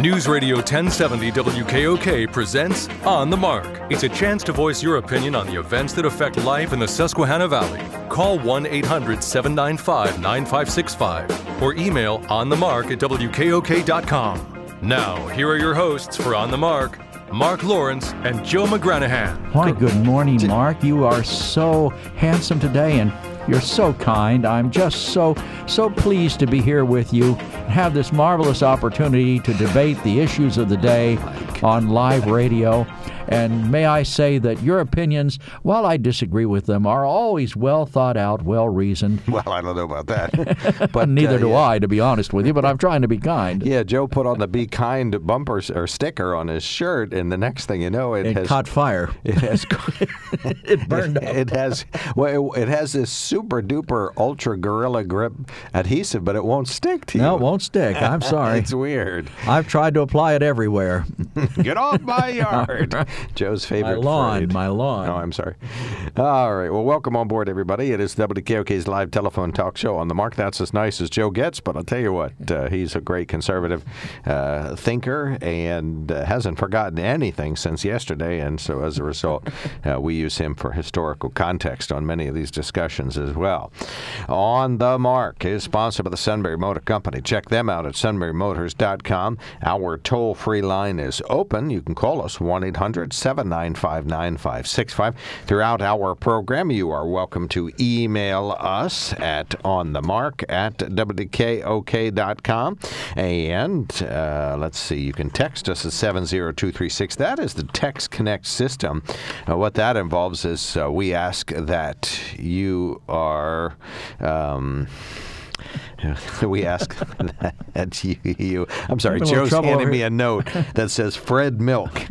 News Radio 1070 WKOK presents On the Mark. It's a chance to voice your opinion on the events that affect life in the Susquehanna Valley. Call 1 800 795 9565 or email onthemark at WKOK.com. Now, here are your hosts for On the Mark. Mark Lawrence and Joe McGranahan. Why, good morning, Mark. You are so handsome today and you're so kind. I'm just so, so pleased to be here with you and have this marvelous opportunity to debate the issues of the day on live radio. And may I say that your opinions, while I disagree with them, are always well thought out, well reasoned. Well, I don't know about that. but neither uh, do yeah. I, to be honest with you, but I'm trying to be kind. Yeah, Joe put on the "Be Kind" bumper or sticker on his shirt, and the next thing you know, it, It has caught fire. it has It burned up. it has well, it, it has this super duper ultra gorilla grip adhesive, but it won't stick to you. No, it won't stick. I'm sorry. it's weird. I've tried to apply it everywhere. Get off my yard. Joe's favorite My lawn, phrase. my lawn. Oh, I'm sorry. All right. Well, welcome on board, everybody. It is WKOK's live telephone talk show on the mark. That's as nice as Joe gets, but I'll tell you what, uh, he's a great conservative uh, thinker and uh, hasn't forgotten anything since yesterday. And so, as a result, uh, we use him for historical context on many of these discussions as well. On the Mark is sponsored by the Sunbury Motor Company. Check them out at sunburymotors.com. Our toll free line is open. You can call us 1 800 795 9565. Throughout our program, you are welcome to email us at onthemark at wkok.com. And uh, let's see, you can text us at 70236. That is the Text Connect system. Uh, what that involves is uh, we ask that you are. Um, we ask that you, I'm sorry, Joe's handing me here. a note that says Fred Milk.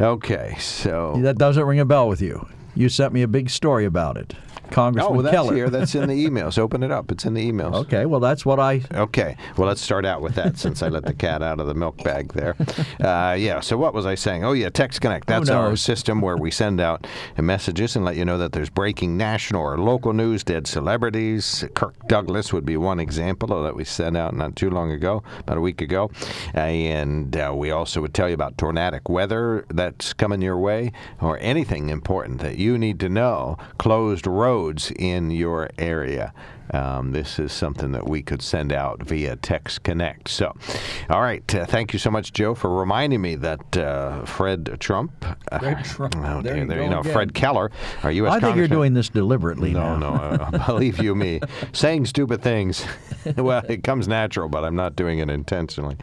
Okay, so That doesn't ring a bell with you. You sent me a big story about it. Congressman oh, that's Keller. here. That's in the emails. Open it up. It's in the emails. okay, well, that's what I. Okay. Well, let's start out with that since I let the cat out of the milk bag there. Uh, yeah. So what was I saying? Oh, yeah. Text Connect. That's our system where we send out messages and let you know that there's breaking national or local news, dead celebrities. Kirk Douglas would be one example that we sent out not too long ago, about a week ago. Uh, and uh, we also would tell you about tornadic weather that's coming your way or anything important that you need to know. Closed roads in your area. Um, this is something that we could send out via Text Connect. So, all right. Uh, thank you so much, Joe, for reminding me that uh, Fred Trump. uh, Fred Trump. Oh, There dear, you there you know, again. Fred Keller, our U.S. I think you're doing this deliberately No, now. no, uh, believe you me. Saying stupid things, well, it comes natural, but I'm not doing it intentionally.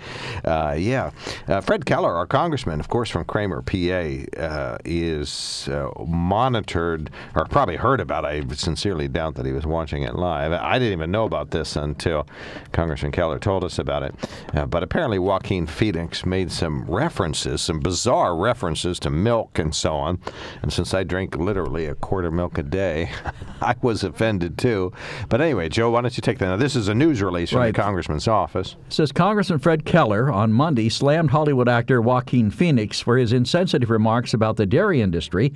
Uh, yeah. Uh, Fred Keller, our congressman, of course, from Kreamer, PA, uh, is uh, monitored, or probably heard about. I sincerely doubt that he was watching it live. I didn't even know about this until Congressman Keller told us about it. Uh, but apparently, Joaquin Phoenix made some references, some bizarre references to milk and so on. And since I drink literally a quart of milk a day, I was offended too. But anyway, Joe, why don't you take that? Now, this is a news release from Right. the congressman's office. Says Congressman Fred Keller on Monday slammed Hollywood actor Joaquin Phoenix for his insensitive remarks about the dairy industry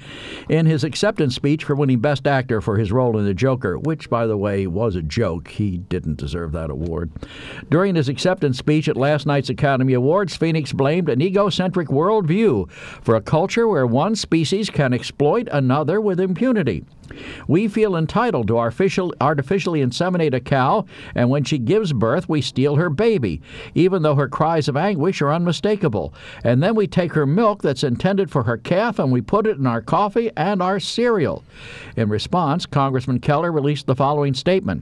in his acceptance speech for winning Best Actor for his role in The Joker, which, by the way, was a joke. He didn't deserve that award. During his acceptance speech at last night's Academy Awards, Phoenix blamed an egocentric worldview for a culture where one species can exploit another with impunity. We feel entitled to artificial, artificially inseminate a cow, and when she gives birth, we steal her baby, even though her cries of anguish are unmistakable. And then we take her milk that's intended for her calf and we put it in our coffee and our cereal. In response, Congressman Keller released the following statement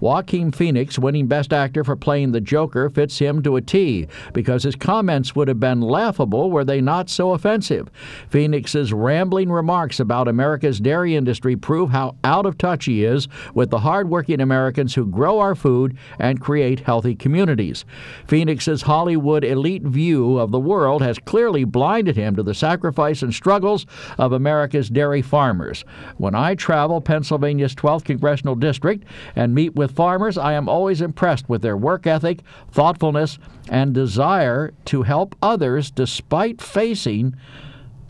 Joaquin Phoenix, winning Best Actor for playing the Joker, fits him to a T because his comments would have been laughable were they not so offensive. Phoenix's rambling remarks about America's dairy industry prove how out of touch he is with the hardworking Americans who grow our food and create healthy communities. Phoenix's Hollywood elite view of the world has clearly blinded him to the sacrifice and struggles of America's dairy farmers. When I travel Pennsylvania's 12th congressional district and meet with farmers, I am always impressed with their work ethic, thoughtfulness, and desire to help others despite facing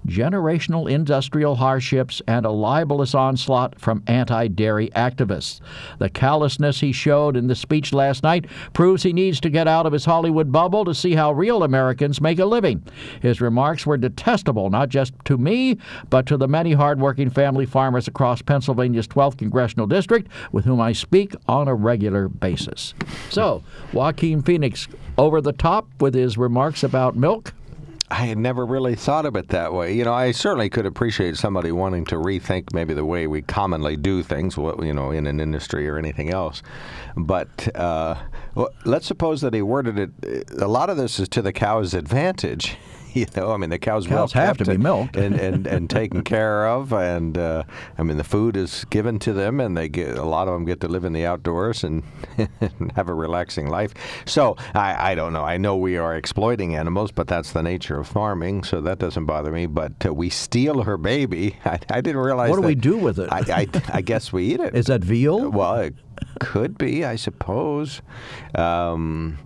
generational industrial hardships, and a libelous onslaught from anti dairy activists. The callousness he showed in the speech last night proves he needs to get out of his Hollywood bubble to see how real Americans make a living. His remarks were detestable, not just to me, but to the many hardworking family farmers across Pennsylvania's 12th congressional district with whom I speak on a regular basis. So, Joaquin Phoenix over the top with his remarks about milk. I had never really thought of it that way. You know, I certainly could appreciate somebody wanting to rethink maybe the way we commonly do things, you know, in an industry or anything else. But uh, let's suppose that he worded it. A lot of this is to the cow's advantage. you know, I mean, the cows, cows have to be milked and, and, and taken care of, and uh, I mean, the food is given to them, and they get a lot of them get to live in the outdoors and, have a relaxing life. So I, I don't know. I know we are exploiting animals, but that's the nature of farming, so that doesn't bother me. But uh, we steal her baby. I, I didn't realize. What do we do with it? I, I, I guess we eat it. Is that veal? Well, it could be, I suppose. Um,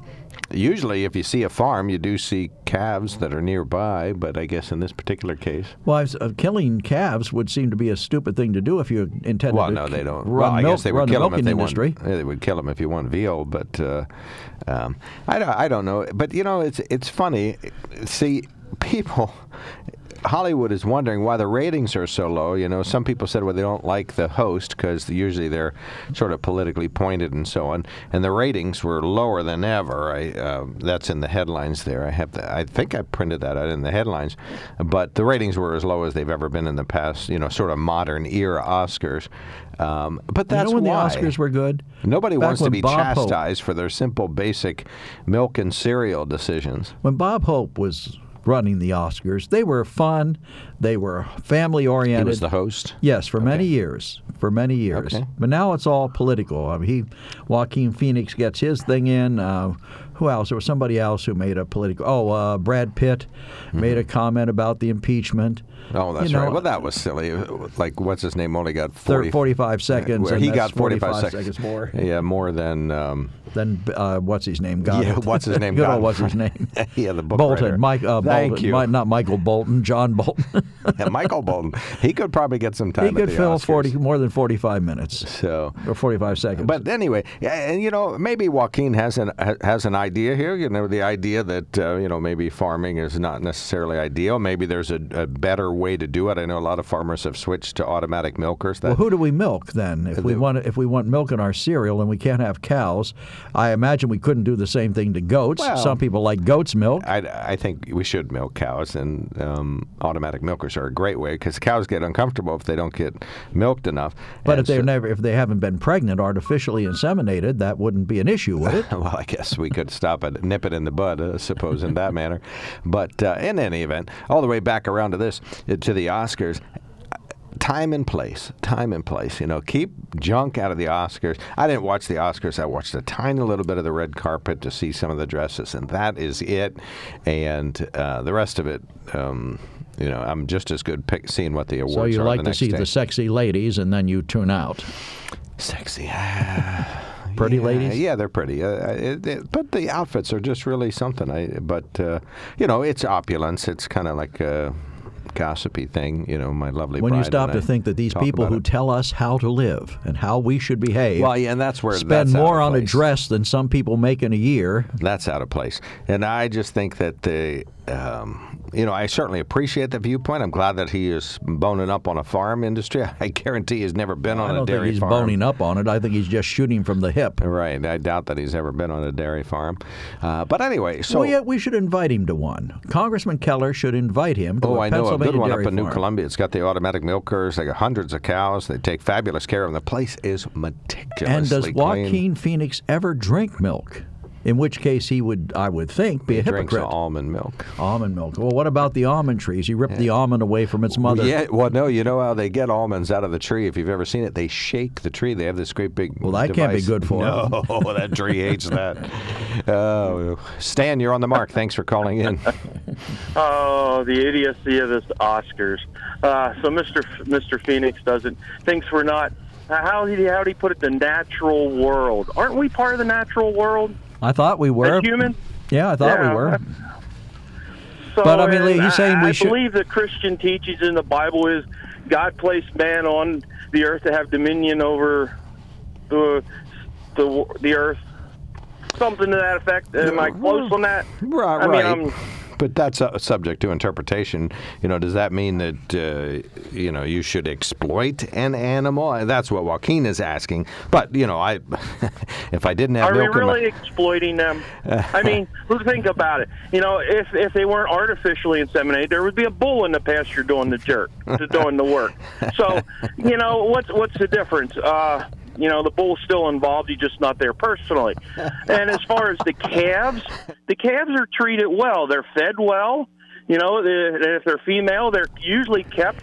Usually, if you see a farm, you do see calves that are nearby, but I guess in this particular case. Well, was, uh, killing calves would seem to be a stupid thing to do if you intended well, to no, they don't. Run well, I milk, guess they would kill the them if they industry. want. They would kill them if you want veal, but uh, um, I, don't, I don't know. But you know, it's it's funny. See, people Hollywood is wondering why the ratings are so low. You know, some people said, well, they don't like the host because usually they're sort of politically pointed and so on. And the ratings were lower than ever. I, uh, that's in the headlines there. I have, the, I think I printed that out in the headlines. But the ratings were as low as they've ever been in the past. You know, sort of modern era Oscars. Um, but that's you know when why. the Oscars were good. Nobody Back wants to be Bob chastised Hope, for their simple, basic milk and cereal decisions. When Bob Hope was running the Oscars. They were fun. They were family oriented. He was the host. Yes, for okay. many years. For many years. Okay. But now it's all political. I mean, he, Joaquin Phoenix gets his thing in. Uh, who else? There was somebody else who made a political. Oh, uh, Brad Pitt mm-hmm. made a comment about the impeachment. Oh, that's you know, right. Well, that was silly. Like, what's his name? Only got 40, 45 seconds. he got 45, 45 seconds. seconds. more. Yeah, more than. Um, then uh, what's his name? Got yeah, it. what's his name? Good old what's his name? yeah, the book Bolton. writer. Mike. Uh, Thank Bolton. you. My, not Michael Bolton. John Bolton. yeah, Michael Bolton. He could probably get some time. He could fill Oscars. 40 more than 45 minutes. So or 45 seconds. But anyway, and you know, maybe Joaquin has an has an idea here. You know, the idea that uh, you know maybe farming is not necessarily ideal. Maybe there's a, a, better way to do it. I know a lot of farmers have switched to automatic milkers. well, who do we milk then? If we want if we want milk in our cereal and we can't have cows, I imagine we couldn't do the same thing to goats. Well, Some people like goat's milk. I, I think we should milk cows, and um, automatic milkers are a great way because cows get uncomfortable if they don't get milked enough. But and if they're so, never if they haven't been pregnant, artificially inseminated, that wouldn't be an issue, would it? well, I guess we could stop it, nip it in the bud, I suppose, in that manner. But uh, in any event, all the way back around to this, to the Oscars, time and place, time and place. You know, keep junk out of the Oscars. I didn't watch the Oscars. I watched a tiny little bit of the red carpet to see some of the dresses, and that is it. And uh, the rest of it. Um, you know, I'm just as good pick, seeing what the awards are. so you are. like to see day. the sexy ladies, and then you tune out. Sexy. Pretty yeah, ladies. Yeah, they're pretty. Uh, it, it, but the outfits are just really something. I, but uh, you know, it's opulence. It's kind of like a gossipy thing. You know, my lovely. When you stop to I think that these people who it. tell us how to live and how we should behave, well, yeah, and that's where spend that's more on a dress than some people make in a year. That's out of place. And I just think that the, um, you know, I certainly appreciate the viewpoint. I'm glad that he is boning up on a farm industry. I guarantee he's never been on I a don't dairy think he's farm. boning up on it. I think he's just shooting from the hip. Right. I doubt that he's ever been on a dairy farm. Uh, but anyway, so. well, yeah, we should invite him to one. Congressman Keller should invite him to Oh, I know a good one up in New. Columbia. It's got the automatic milkers. They got hundreds of cows. They take fabulous care of them. The place is meticulously And does clean. Joaquin Phoenix ever drink milk? In which case, he would, I would think, be he a drinks almond milk. Almond milk. Well, what about the almond trees? He ripped the almond away from its mother. Yeah, well, no, you know how they get almonds out of the tree. If you've ever seen it, they shake the tree. They have this great big. Well, that can't be good for No, that tree hates that. Oh, Stan, you're on the mark. Thanks for calling in. Oh, the idiocy of this Oscars. Uh, so Mr. F- Mr. Phoenix doesn't thinks we're not. How did he, how did he put it? The natural world. Aren't we part of the natural world I thought we were. as humans? Yeah, I thought Yeah, we were. So, But, I mean, he's saying I, we I should- believe the Christian teachings in the Bible is God placed man on the earth to have dominion over the the, the earth. Something to that effect. Am I close on that? Right, I mean, right. I'm- but that's subject to interpretation. You know, does that mean that uh, you know you should exploit an animal? That's what Joaquin is asking. But you know, I if I didn't have Are we milk my- really exploiting them? I mean, think about it. You know, if if they weren't artificially inseminated, there would be a bull in the pasture doing the jerk, doing the work. So, you know, what's what's the difference? Uh, you know, the bull's still involved. He's just not there personally. And as far as the calves, the calves are treated well. They're fed well. You know, if they're female, they're usually kept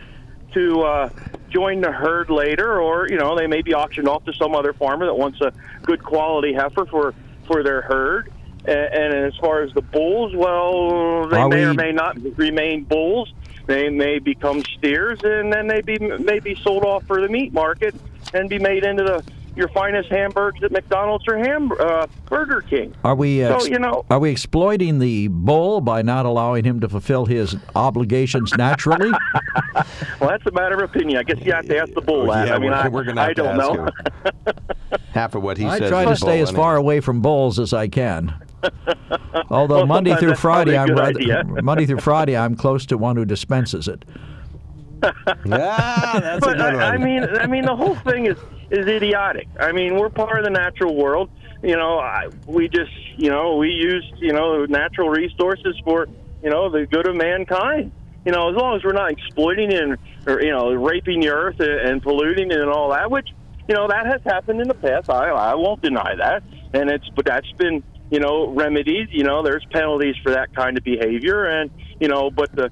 to uh, join the herd later, or you know they may be auctioned off to some other farmer that wants a good quality heifer for for their herd. And, and as far as the bulls, well, they Are may or may not remain bulls. They may become steers, and then they be may be sold off for the meat market and be made into the your finest hamburgers at McDonald's or Ham uh, Burger King. Are we? Uh, So, you know- are we exploiting the bull by not allowing him to fulfill his obligations naturally? Well, that's a matter of opinion. I guess you have to ask the bull that. yeah, I mean, we're, I, we're gonna I don't know. Half of what he I says. I try to stay as far away from bulls as I can. Although Well, Monday through Friday, I'm rather. Monday through Friday, I'm close to one who dispenses it. Ah, that's a but good I, I mean, I mean, the whole thing is is idiotic. I mean, we're part of the natural world. You know, I, we just, you know, we use, you know, natural resources for, you know, the good of mankind. You know, as long as we're not exploiting and, or you know, raping the earth and, and polluting and all that, which, you know, that has happened in the past. I, I won't deny that, and it's, but that's been, you know, remedied. You know, there's penalties for that kind of behavior, and you know, but the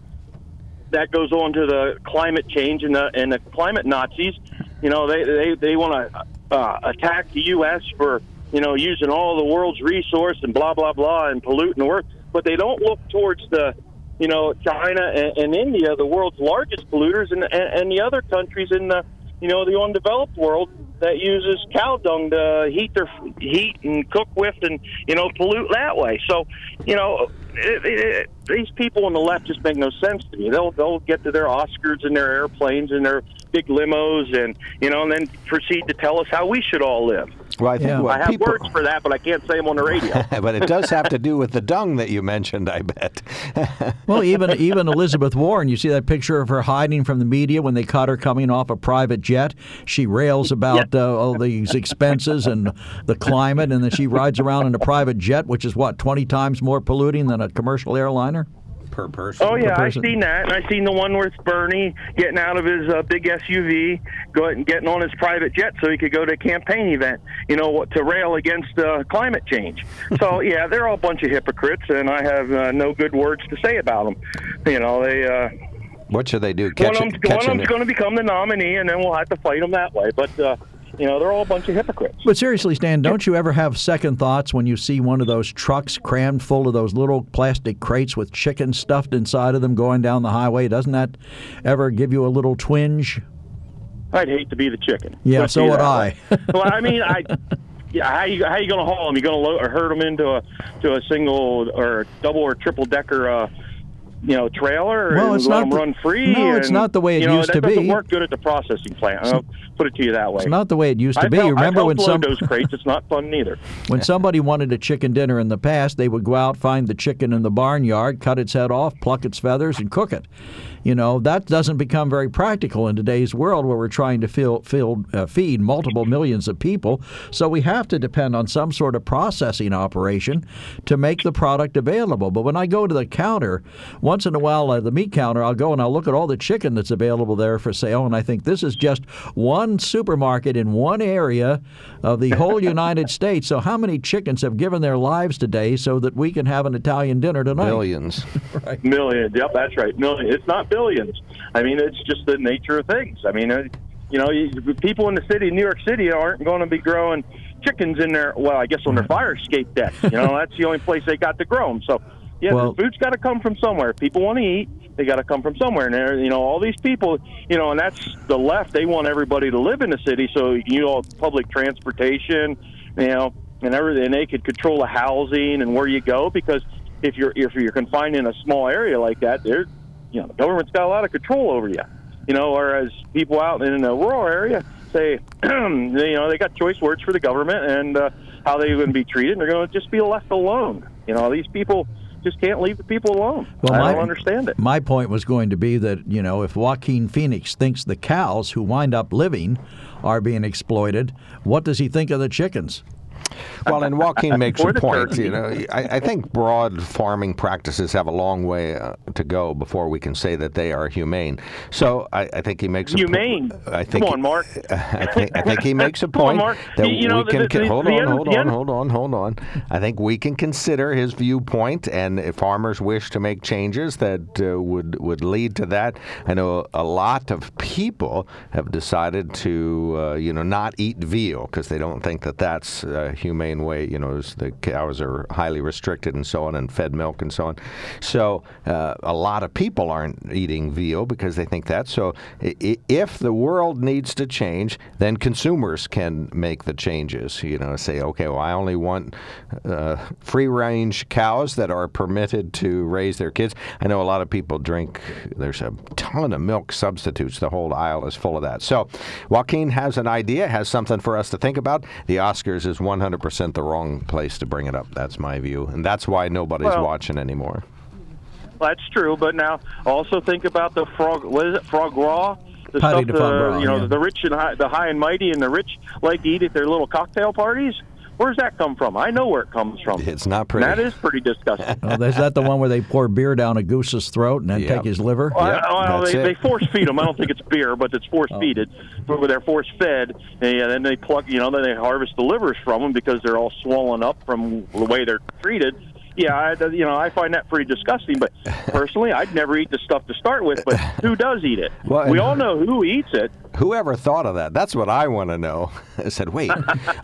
that goes on to the climate change and the and the climate Nazis. You know, they they they want to uh, attack the U.S. for you know using all the world's resource and blah blah blah and polluting the earth, but they don't look towards the you know China and, and India, the world's largest polluters, and, and and the other countries in the you know the undeveloped world that uses cow dung to heat their heat and cook with and you know pollute that way. So you know it, it, these people on the left just make no sense to me. They'll they'll get to their Oscars and their airplanes and their big limos and you know and then proceed to tell us how we should all live. well, I think Yeah. what I have people, words for that, but I can't say them on the radio. but it does have to do with the dung that you mentioned. I bet. Well, even even Elizabeth Warren, you see that picture of her hiding from the media when they caught her coming off a private jet. She rails about uh, all these expenses and the climate, and then she rides around in a private jet, which is what twenty times more polluting than a commercial airliner. per person. Oh yeah, I've seen that, and I've seen the one where it's Bernie getting out of his uh, big SUV, going getting on his private jet so he could go to a campaign event, you know, what- to rail against uh, climate change. So yeah, they're all a bunch of hypocrites, and I have uh, no good words to say about them. You know, they uh, What should they do? Catch of it, them's, catch one of him them's going to become the nominee, and then we'll have to fight them that way. But uh, you know, they're all a bunch of hypocrites. But seriously, Stan, don't you ever have second thoughts when you see one of those trucks crammed full of those little plastic crates with chicken stuffed inside of them going down the highway? Doesn't that ever give you a little twinge? I'd hate to be the chicken. Yeah, so would I. well, I mean, I. Yeah, how you how you going to haul them? You going to load or herd them into a to a single or double or triple decker, uh, you know, trailer? Well, and it's let not them the- run free. no, it's not the way it you know, used that to doesn't be. work good at the processing plant. I'll put it to you that way. It's not the way it used to I've be. You remember I've when some those crates? It's not fun neither. when somebody wanted a chicken dinner in the past, they would go out, find the chicken in the barnyard, cut its head off, pluck its feathers, and cook it. You know that doesn't become very practical in today's world where we're trying to fill, fill, uh, feed multiple millions of people. So we have to depend on some sort of processing operation to make the product available. But when I go to the counter, one once in a while at the meat counter, I'll go and I'll look at all the chicken that's available there for sale, and I think this is just one supermarket in one area of the whole United States. So how many chickens have given their lives today so that we can have an Italian dinner tonight? Billions. right. Millions. Yep, that's right. Millions. It's not billions. I mean, it's just the nature of things. I mean, uh, you know, people in the city, New York City, aren't going to be growing chickens in their well, I guess on their fire escape deck. You know, that's the only place they got to grow them. So, yeah, Well- the food's got to come from somewhere. If people want to eat, they got to come from somewhere. And there, you know, all these people, you know, and that's the left. They want everybody to live in the city, so you know, public transportation, you know, and everything. And they could control the housing and where you go because if you're if you're confined in a small area like that, there, you know, the government's got a lot of control over you. You know, whereas people out in a rural area say, you know, they got choice words for the government and uh, how they're going to be treated, and they're going to just be left alone. You know, these people just can't leave the people alone. Well, I my- don't understand it. My point was going to be that, you know, if Joaquin Phoenix thinks the cows who wind up living are being exploited, what does he think of the chickens? Well, and Joaquin makes a point. You know, I, I think broad farming practices have a long way uh, to go before we can say that they are humane. So I, I think he makes a po- Humane? I think Come on, he- Mark. I think I think he makes a on, point that You- you know, we can the- con- the- hold the on, hold on, hold on, hold on. I think we can consider his viewpoint, and if farmers wish to make changes that uh, would would lead to that, I know a lot of people have decided to uh, you know not eat veal because they don't think that that's a humane way. You know, the cows are highly restricted and so on, and fed milk and so on. So uh, a lot of people aren't eating veal because they think that. So if the world needs to change, then consumers can make the changes. You know, say, okay, well, I only want uh, free range cows that are permitted to raise their kids. I know a lot of people drink. There's a ton of milk substitutes. The whole aisle is full of that. So Joaquin has an idea, has something for us to think about. The Oscars is 100% the wrong place to bring it up. That's my view, and that's why nobody's Well- watching anymore. That's true, but now also think about the frog. What is it? Frog raw. The Patty stuff, the, uh, gras, you know, yeah. the rich and high, the high and mighty, and the rich like to eat at their little cocktail parties. Where's that come from? I know where it comes from. It's not pretty. That is pretty disgusting. Oh, is that the one where they pour beer down a goose's throat and then Yep. take his liver? Well, Yep, well, that's they, it. they force feed them. I don't think it's beer, but it's force Oh. But they're force fed, and yeah, then they pluck. You know, then they harvest the livers from them because they're all swollen up from the way they're treated. Yeah, I, you know, I find that pretty disgusting. But personally, I'd never eat the stuff to start with. But who does eat it? Well, we all know who eats it. Whoever thought of that? That's what I want to know. I said, wait,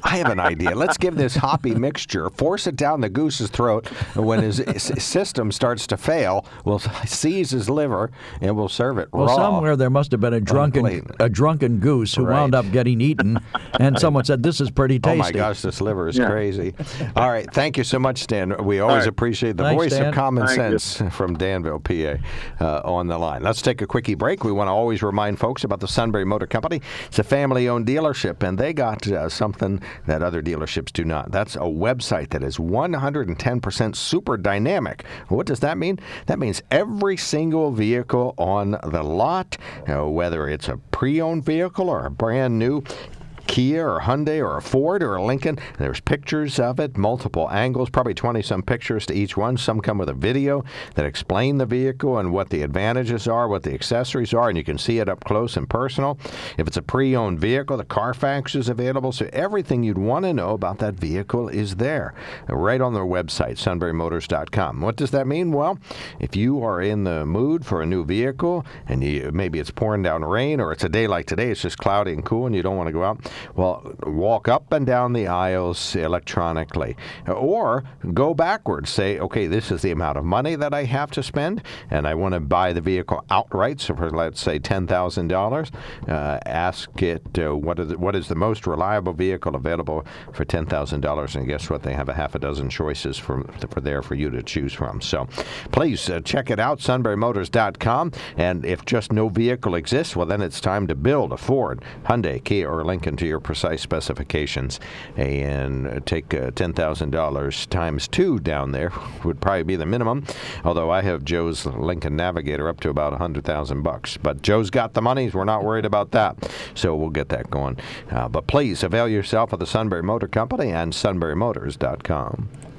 I have an idea. Let's give this hoppy mixture, force it down the goose's throat, and when his system starts to fail, we'll seize his liver and we'll serve it Well, raw. somewhere there must have been a drunken plate. a drunken goose who wound up getting eaten, and someone said, "This is pretty tasty." Oh my gosh, this liver is Yeah. crazy. All right, thank you so much, Stan. We always right. appreciate the Thanks, voice Dan. of common Thank you. sense from Danville, PA, uh, on the line. Let's take a quickie break. We want to always remind folks about the Sunbury Motor Company. It's a family-owned dealership, and they got uh, something that other dealerships do not. That's a website that is 110% super dynamic. What does that mean? That means every single vehicle on the lot, uh, whether it's a pre-owned vehicle or a brand new, Kia or Hyundai or a Ford or a Lincoln. There's pictures of it, multiple angles, probably 20 some pictures to each one. Some come with a video that explain the vehicle and what the advantages are, what the accessories are, and you can see it up close and personal. If it's a pre owned vehicle, the Carfax is available. So everything you'd want to know about that vehicle is there right on their website, sunburymotors.com. What does that mean? Well, if you are in the mood for a new vehicle and you, maybe it's pouring down rain or it's a day like today, it's just cloudy and cool and you don't want to go out, well, walk up and down the aisles electronically. Or go backwards. Say, okay, this is the amount of money that I have to spend, and I want to buy the vehicle outright. So, for let's say $10,000, uh, ask it uh, what, is, what is the most reliable vehicle available for $10,000. And guess what? They have a half a dozen choices for, for there for you to choose from. So, please uh, check it out, sunburymotors.com. And if just no vehicle exists, well, then it's time to build a Ford, Hyundai, Kia, or Lincoln to your precise specifications and take uh, $10,000 times two down there would probably be the minimum. Although I have Joe's Lincoln Navigator up to about 100,000 bucks. But Joe's got the monies. We're not worried about that. So we'll get that going. Uh, but please avail yourself of the Sunbury Motor Company and sunburymotors.com.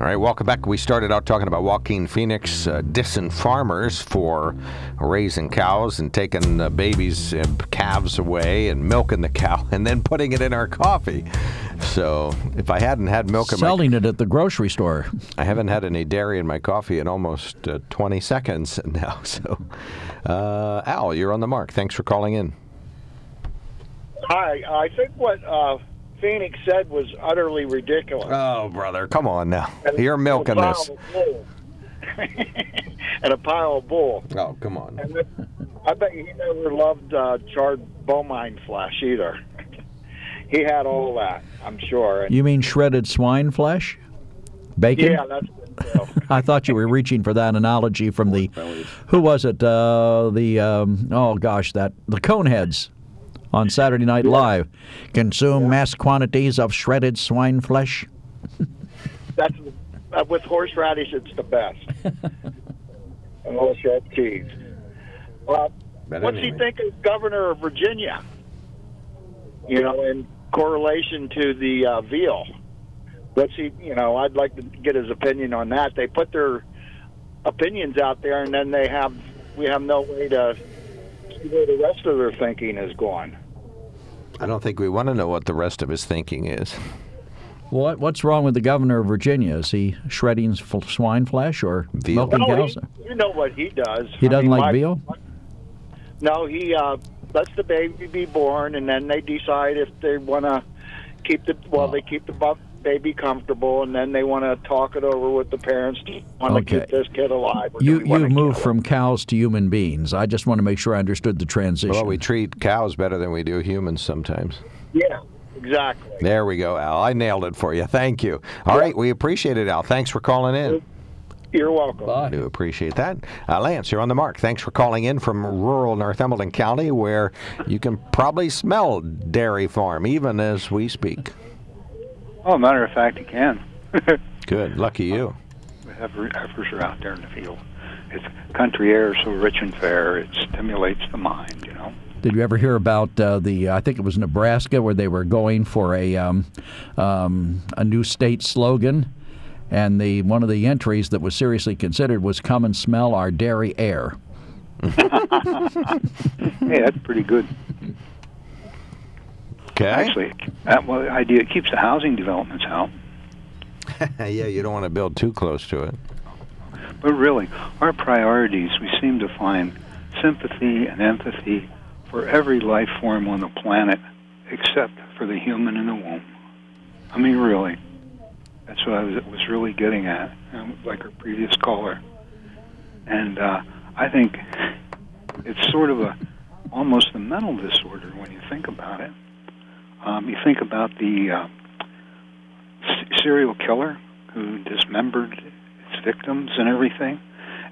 All right, welcome back. We started out talking about Joaquin Phoenix uh, dissing farmers for raising cows and taking uh, babies and calves away and milking the cow and then putting it in our coffee. So if I hadn't had milk in Selling my, it at the grocery store. I haven't had any dairy in my coffee in almost uh, 20 seconds now. So, uh, Al, you're on the mark. Thanks for calling in. Hi. I think what uh, Phoenix said was utterly ridiculous. Oh, brother, come on now. And You're milking this. and a pile of bull. Oh, come on. I bet he never loved uh, charred bovine flesh either. he had all that, I'm sure. You mean shredded swine flesh? Bacon? Yeah, that's I thought you were reaching for that analogy from the who was it? Uh, the um, oh gosh, that the Coneheads on Saturday Night Live. Consume mass quantities of shredded swine flesh. That's uh, with horseradish. It's the best. and horseradish cheese. Uh, what's anyway. he think of governor of Virginia? You know, in correlation to the uh, veal. Let's see. You know, I'd like to get his opinion on that. They put their opinions out there, and then they have we have no way to see where the rest of their thinking is going. I don't think we want to know what the rest of his thinking is. What What's wrong with the governor of Virginia? Is he shredding swine flesh or veal. milking no, cows? He, you know what he does. He doesn't mean, like my, veal. No, he uh, lets the baby be born, and then they decide if they want to keep the well, oh. they keep the baby comfortable, and then they want to talk it over with the parents. To want okay. to keep this kid alive? You you moved from cows to human beings. I just want to make sure I understood the transition. Well, we treat cows better than we do humans sometimes. Yeah. Exactly. There we go, Al. I nailed it for you. Thank you. All yeah. right, we appreciate it, Al. Thanks for calling in. You're welcome. Bye. Do appreciate that. Uh, Lance, you're on the mark. Thanks for calling in from rural Northumberland County, where you can probably smell dairy farm even as we speak. Oh, matter of fact, you can. Good. Lucky you. we Heifers are out there in the field. It's country air, so rich and fair. It stimulates the mind, you know. Did you ever hear about uh, the? I think it was Nebraska where they were going for a um, um, a new state slogan, and the one of the entries that was seriously considered was "Come and smell our dairy air." hey, that's pretty good. Okay. Actually, that well, idea it keeps the housing developments out. yeah, you don't want to build too close to it. But really, our priorities, we seem to find sympathy and empathy for every life form on the planet except for the human in the womb. I mean, really. That's what I was, was really getting at, like our previous caller. And uh, I think it's sort of a almost a mental disorder when you think about it. Um, you think about the uh, serial killer who dismembered its victims and everything,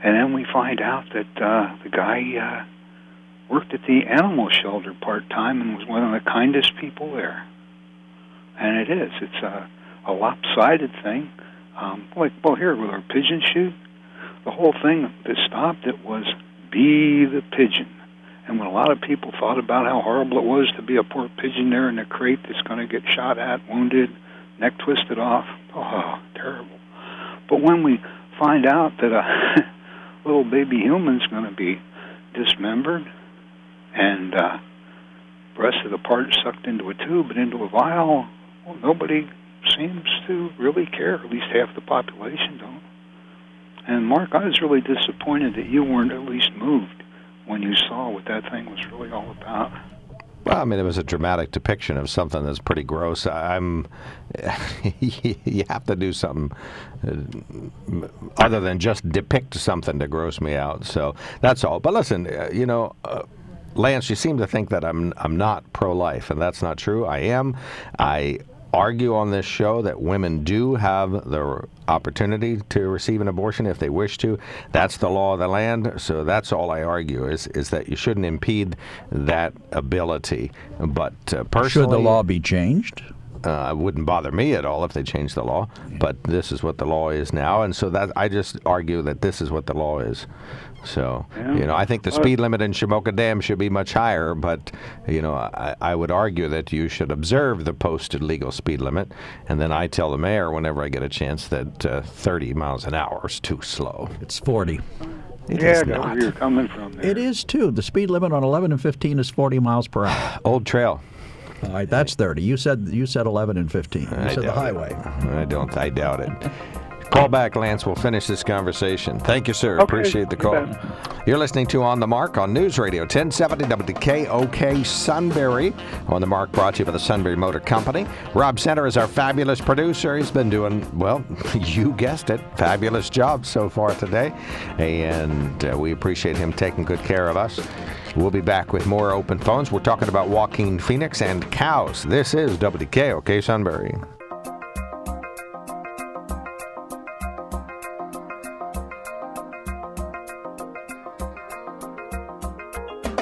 and then we find out that uh, the guy uh, worked at the animal shelter part time and was one of the kindest people there. And it is. It's a, a lopsided thing. Um, like, well, here with our pigeon shoot, the whole thing that stopped it was be the pigeon and when a lot of people thought about how horrible it was to be a poor pigeon there in a crate that's going to get shot at, wounded, neck twisted off, oh, terrible. But when we find out that a little baby human's going to be dismembered and uh, rest of the part sucked into a tube and into a vial, well, nobody seems to really care. At least half the population don't. And Mark, I was really disappointed that you weren't at least moved when you saw what that thing was really all about. Well, I mean, it was a dramatic depiction of something that's pretty gross. I'm, you have to do something uh, other than just depict something to gross me out. So that's all. But listen, uh, you know. Uh, Lance, you seem to think that I'm I'm not pro-life, and that's not true. I am. I argue on this show that women do have the opportunity to receive an abortion if they wish to. That's the law of the land. So that's all I argue is is that you shouldn't impede that ability. But uh, personally, should the law be changed? Uh, it wouldn't bother me at all if they changed the law, but this is what the law is now, and so that I just argue that this is what the law is. So, yeah. you know, I think the speed limit in Shamokin Dam should be much higher, but, you know, I, I, would argue that you should observe the posted legal speed limit, and then I tell the mayor whenever I get a chance that uh, 30 miles an hour is too slow. It's 40. It yeah, where you're coming from. There. It is too. The speed limit on 11 and 15 is 40 miles per hour. Old Trail. All right, that's 30. You said you said 11 and 15. You I said the highway. It. I don't. I doubt it. Call back, Lance. We'll finish this conversation. Thank you, sir. Okay, Appreciate the call. You You're listening to On the Mark on News Radio 1070 WKOK Sunbury. On the Mark brought to you by the Sunbury Motor Company. Rob Center is our fabulous producer. He's been doing, well, you guessed it, fabulous job so far today. And uh, we appreciate him taking good care of us. We'll be back with more open phones. We're talking about Joaquin Phoenix and cows. This is WKOK Sunbury.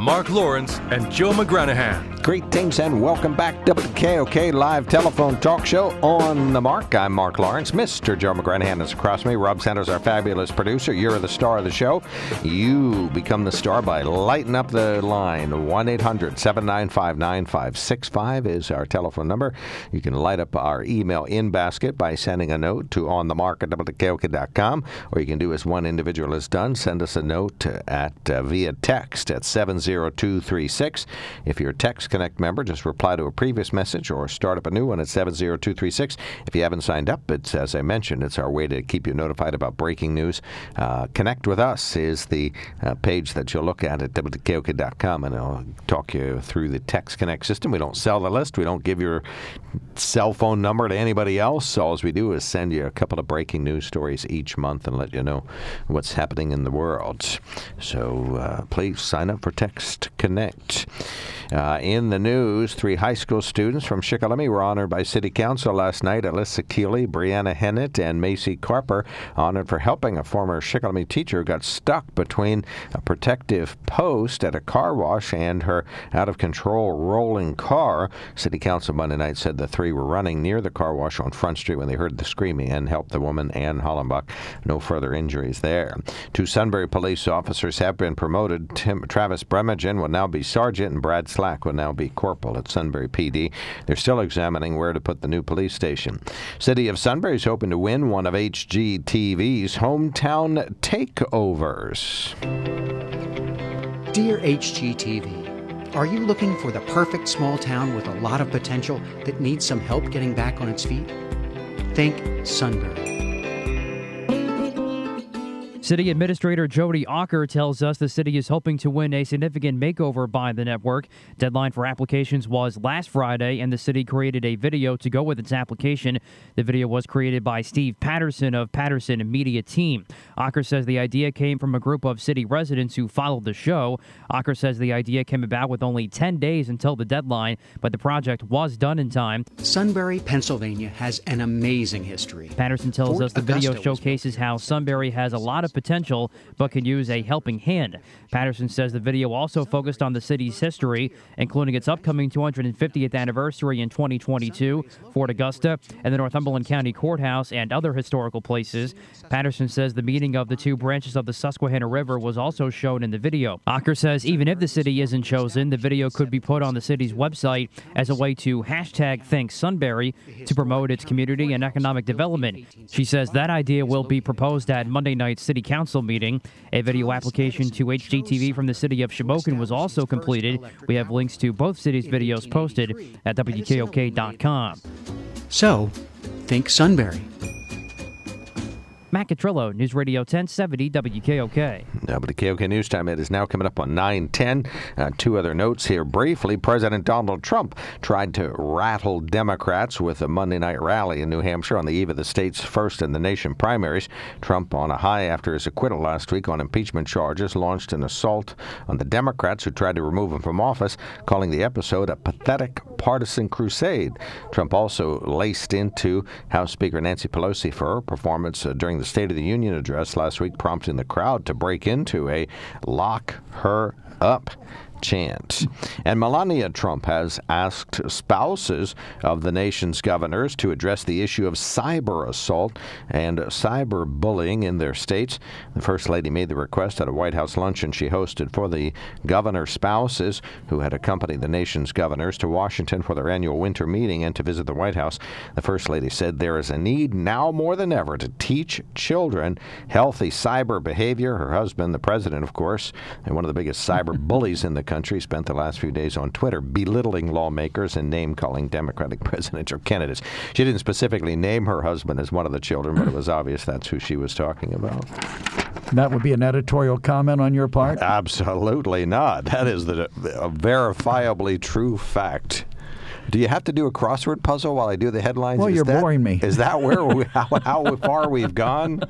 Mark Lawrence, and Joe McGranahan. Greetings and welcome back to the KOK live telephone talk show on the mark. I'm Mark Lawrence. Mr. Joe McGranahan is across me. Rob Sanders, our fabulous producer. You're the star of the show. You become the star by lighting up the line. 1 800 795 9565 is our telephone number. You can light up our email in basket by sending a note to onthemark at WKOK.com, or you can do as one individual has done send us a note at uh, via text at 70 70236. If you're a Text Connect member, just reply to a previous message or start up a new one at 70236. If you haven't signed up, it's as I mentioned, it's our way to keep you notified about breaking news. Uh, Connect with us is the uh, page that you'll look at at WKOK.com, and I'll talk you through the Text Connect system. We don't sell the list. We don't give your cell phone number to anybody else. All we do is send you a couple of breaking news stories each month and let you know what's happening in the world. So uh, please sign up for Text Next Connect. Uh, in the news, three high school students from Shikellamy were honored by City Council last night. Alyssa Keeley, Brianna Hennett, and Macy Carper honored for helping a former Shikellamy teacher who got stuck between a protective post at a car wash and her out of control rolling car. City Council Monday night said the three were running near the car wash on Front Street when they heard the screaming and helped the woman, Ann Hollenbach. No further injuries there. Two Sunbury police officers have been promoted. Tim, Travis Will now be sergeant, and Brad Slack will now be corporal at Sunbury PD. They're still examining where to put the new police station. City of Sunbury is hoping to win one of HGTV's hometown takeovers. Dear HGTV, are you looking for the perfect small town with a lot of potential that needs some help getting back on its feet? Think Sunbury. City Administrator Jody Ocker tells us the city is hoping to win a significant makeover by the network. Deadline for applications was last Friday, and the city created a video to go with its application. The video was created by Steve Patterson of Patterson Media Team. Ocker says the idea came from a group of city residents who followed the show. Ocker says the idea came about with only 10 days until the deadline, but the project was done in time. Sunbury, Pennsylvania has an amazing history. Patterson tells Fort us the Augusta video showcases how Sunbury has a lot of potential, but can use a helping hand. Patterson says the video also focused on the city's history, including its upcoming 250th anniversary in 2022, Fort Augusta, and the Northumberland County Courthouse, and other historical places. Patterson says the meeting of the two branches of the Susquehanna River was also shown in the video. Ocker says even if the city isn't chosen, the video could be put on the city's website as a way to hashtag thank Sunbury to promote its community and economic development. She says that idea will be proposed at Monday night's city council meeting. A video application to HGTV from the city of Shamokin was also completed. We have links to both cities' videos posted at WKOK.com. So, think Sunbury. Matt Catrillo, News Radio 1070 WKOK. WKOK News Time. It is now coming up on 910. Uh, two other notes here briefly. President Donald Trump tried to rattle Democrats with a Monday night rally in New Hampshire on the eve of the state's first in the nation primaries. Trump, on a high after his acquittal last week on impeachment charges, launched an assault on the Democrats who tried to remove him from office, calling the episode a pathetic partisan crusade. Trump also laced into House Speaker Nancy Pelosi for her performance uh, during the State of the Union address last week, prompting the crowd to break into a lock her up chant. And Melania Trump has asked spouses of the nation's governors to address the issue of cyber assault and cyber bullying in their states. The First Lady made the request at a White House luncheon she hosted for the governor spouses who had accompanied the nation's governors to Washington for their annual winter meeting and to visit the White House. The First Lady said there is a need now more than ever to teach children healthy cyber behavior. Her husband, the president, of course, and one of the biggest cyber bullies in the country spent the last few days on Twitter belittling lawmakers and name calling Democratic presidential candidates. She didn't specifically name her husband as one of the children, but it was obvious that's who she was talking about. That would be an editorial comment on your part? Absolutely not. That is the, a verifiably true fact. Do you have to do a crossword puzzle while I do the headlines? Well, is you're that, boring me. Is that where we, how, how far we've gone?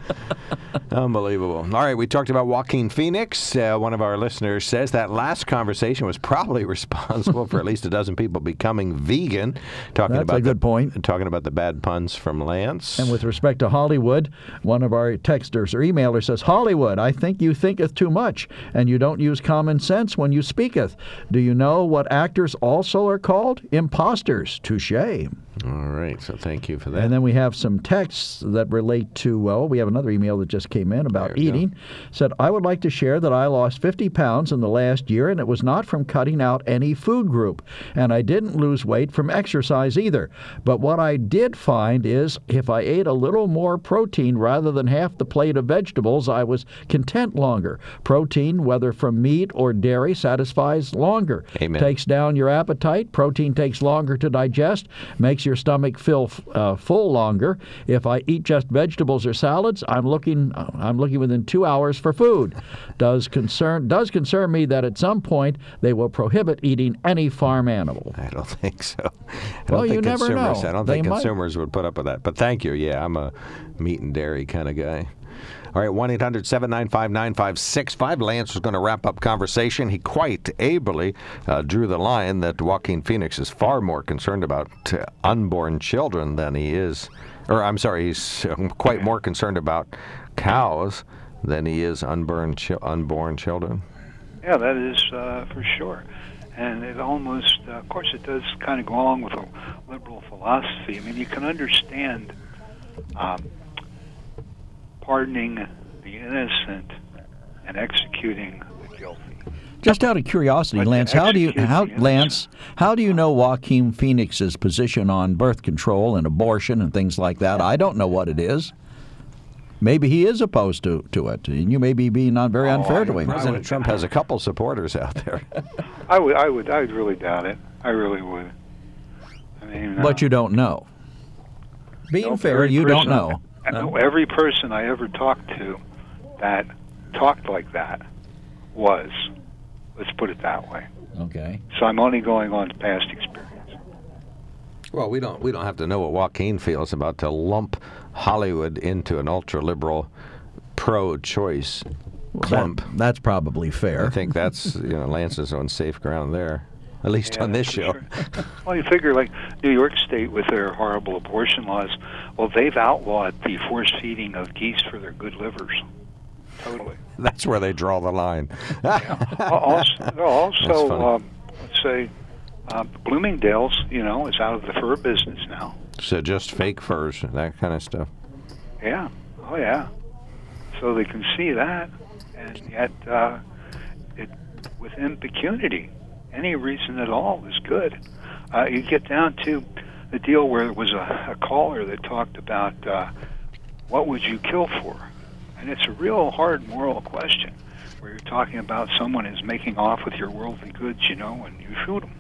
Unbelievable. All right, we talked about Joaquin Phoenix. Uh, one of our listeners says that last conversation was probably responsible for at least a dozen people becoming vegan. Talking That's about a good the, point. Talking about the bad puns from Lance. And with respect to Hollywood, one of our texters or emailers says, Hollywood, I think you thinketh too much, and you don't use common sense when you speaketh. Do you know what actors also are called? Imposters. Touche. All right, so thank you for that. And then we have some texts that relate to, well, we have another email that just came in about we go. eating. Said, I would like to share that I lost 50 pounds in the last year, and it was not from cutting out any food group. And I didn't lose weight from exercise either. But what I did find is if I ate a little more protein rather than half the plate of vegetables, I was content longer. Protein, whether from meat or dairy, satisfies longer. Amen. Takes down your appetite. Protein takes longer to digest, makes your stomach feel uh, full longer. If I eat just vegetables or salads, I'm looking uh, I'm looking within two hours for food. Does concern does concern me that at some point they will prohibit eating any farm animal. I don't think so. I Well, don't think you never know. I don't They think might. consumers would put up with that. But thank you. Yeah, I'm a meat and dairy kind of guy. All right, 1 800 795 9565. Lance was going to wrap up conversation. He quite ably uh, drew the line that Joaquin Phoenix is far more concerned about uh, unborn children than he is, or I'm sorry, he's uh, quite more concerned about cows than he is unborn, chi- unborn children. Yeah, that is uh, for sure. And it almost, uh, of course, it does kind of go along with a liberal philosophy. I mean, you can understand um, pardoning the innocent and executing the guilty. Just out of curiosity, But Lance, how do you how Lance, how do you know Joaquin Phoenix's position on birth control and abortion and things like that? I don't know what it is. Maybe he is opposed to, to it, and you may be being not very Oh, unfair I- to him. President Trump has a couple supporters out there. I would, I would, I would really doubt it. I really would. I mean, uh, But you don't know. Being no, fair, every you don't know. I know every person I ever talked to that talked like that was. Let's put it that way. Okay. So I'm only going on past experience. Well, we don't we don't have to know what Joaquin feels about to lump Hollywood into an ultra liberal pro-choice clump. That- that's probably fair. I think that's you know Lance is on safe ground there, at least Yeah, on this show. sure. Well, you figure like New York State with their horrible abortion laws. Well, they've outlawed the force feeding of geese for their good livers. totally. That's where they draw the line. also, also um, let's say uh, Bloomingdale's, you know, is out of the fur business now. So just fake furs, and that kind of stuff. Yeah. Oh yeah. So they can see that, and yet uh, it with impunity, any reason at all is good. Uh, you get down to the deal where there was a, a caller that talked about uh, what would you kill for, and it's a real hard moral question where you're talking about someone is making off with your worldly goods, you know, and you shoot him.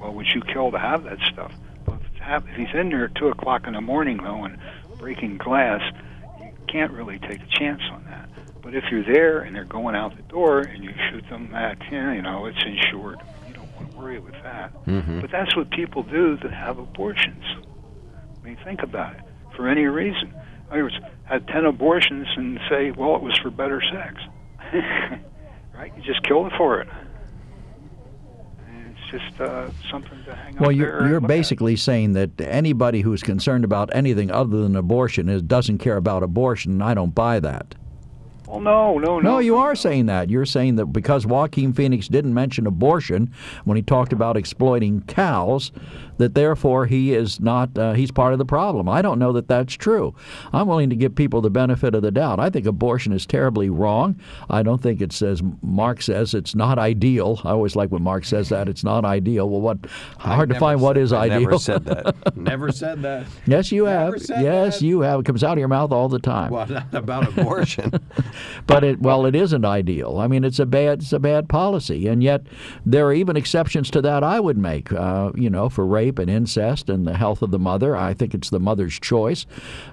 Well, would you kill to have that stuff? Well, if, he's in there at two o'clock in the morning though and breaking glass, you can't really take a chance on that. But if you're there and they're going out the door and you shoot them, that you know, it's insured. Don't worry with that. Mm-hmm. But that's what people do that have abortions. I mean, think about it. For any reason, in other words, had ten abortions and say, well, it was for better sex. right? You just kill it for it. And it's just uh, something to hang well, you're, you're basically saying that anybody who's concerned about anything other than abortion is doesn't care about abortion. I don't buy that. Well, no, no, no. No, you are saying that. You're saying that because Joaquin Phoenix didn't mention abortion when he talked about exploiting cows, that therefore he is not uh, he's part of the problem. I don't know that that's true. I'm willing to give people the benefit of the doubt. I think abortion is terribly wrong. I don't think it's as Mark says it's not ideal. I always like when Mark says that it's not ideal. Well, what hard to find what said- is I ideal. never said that. never said that. yes, you Never have. Yes, that. you have. It comes out of your mouth all the time. Well, not about abortion. but it well it isn't ideal i mean it's a bad it's a bad policy and yet there are even exceptions to that i would make uh, you know for rape and incest and the health of the mother. I think it's the mother's choice.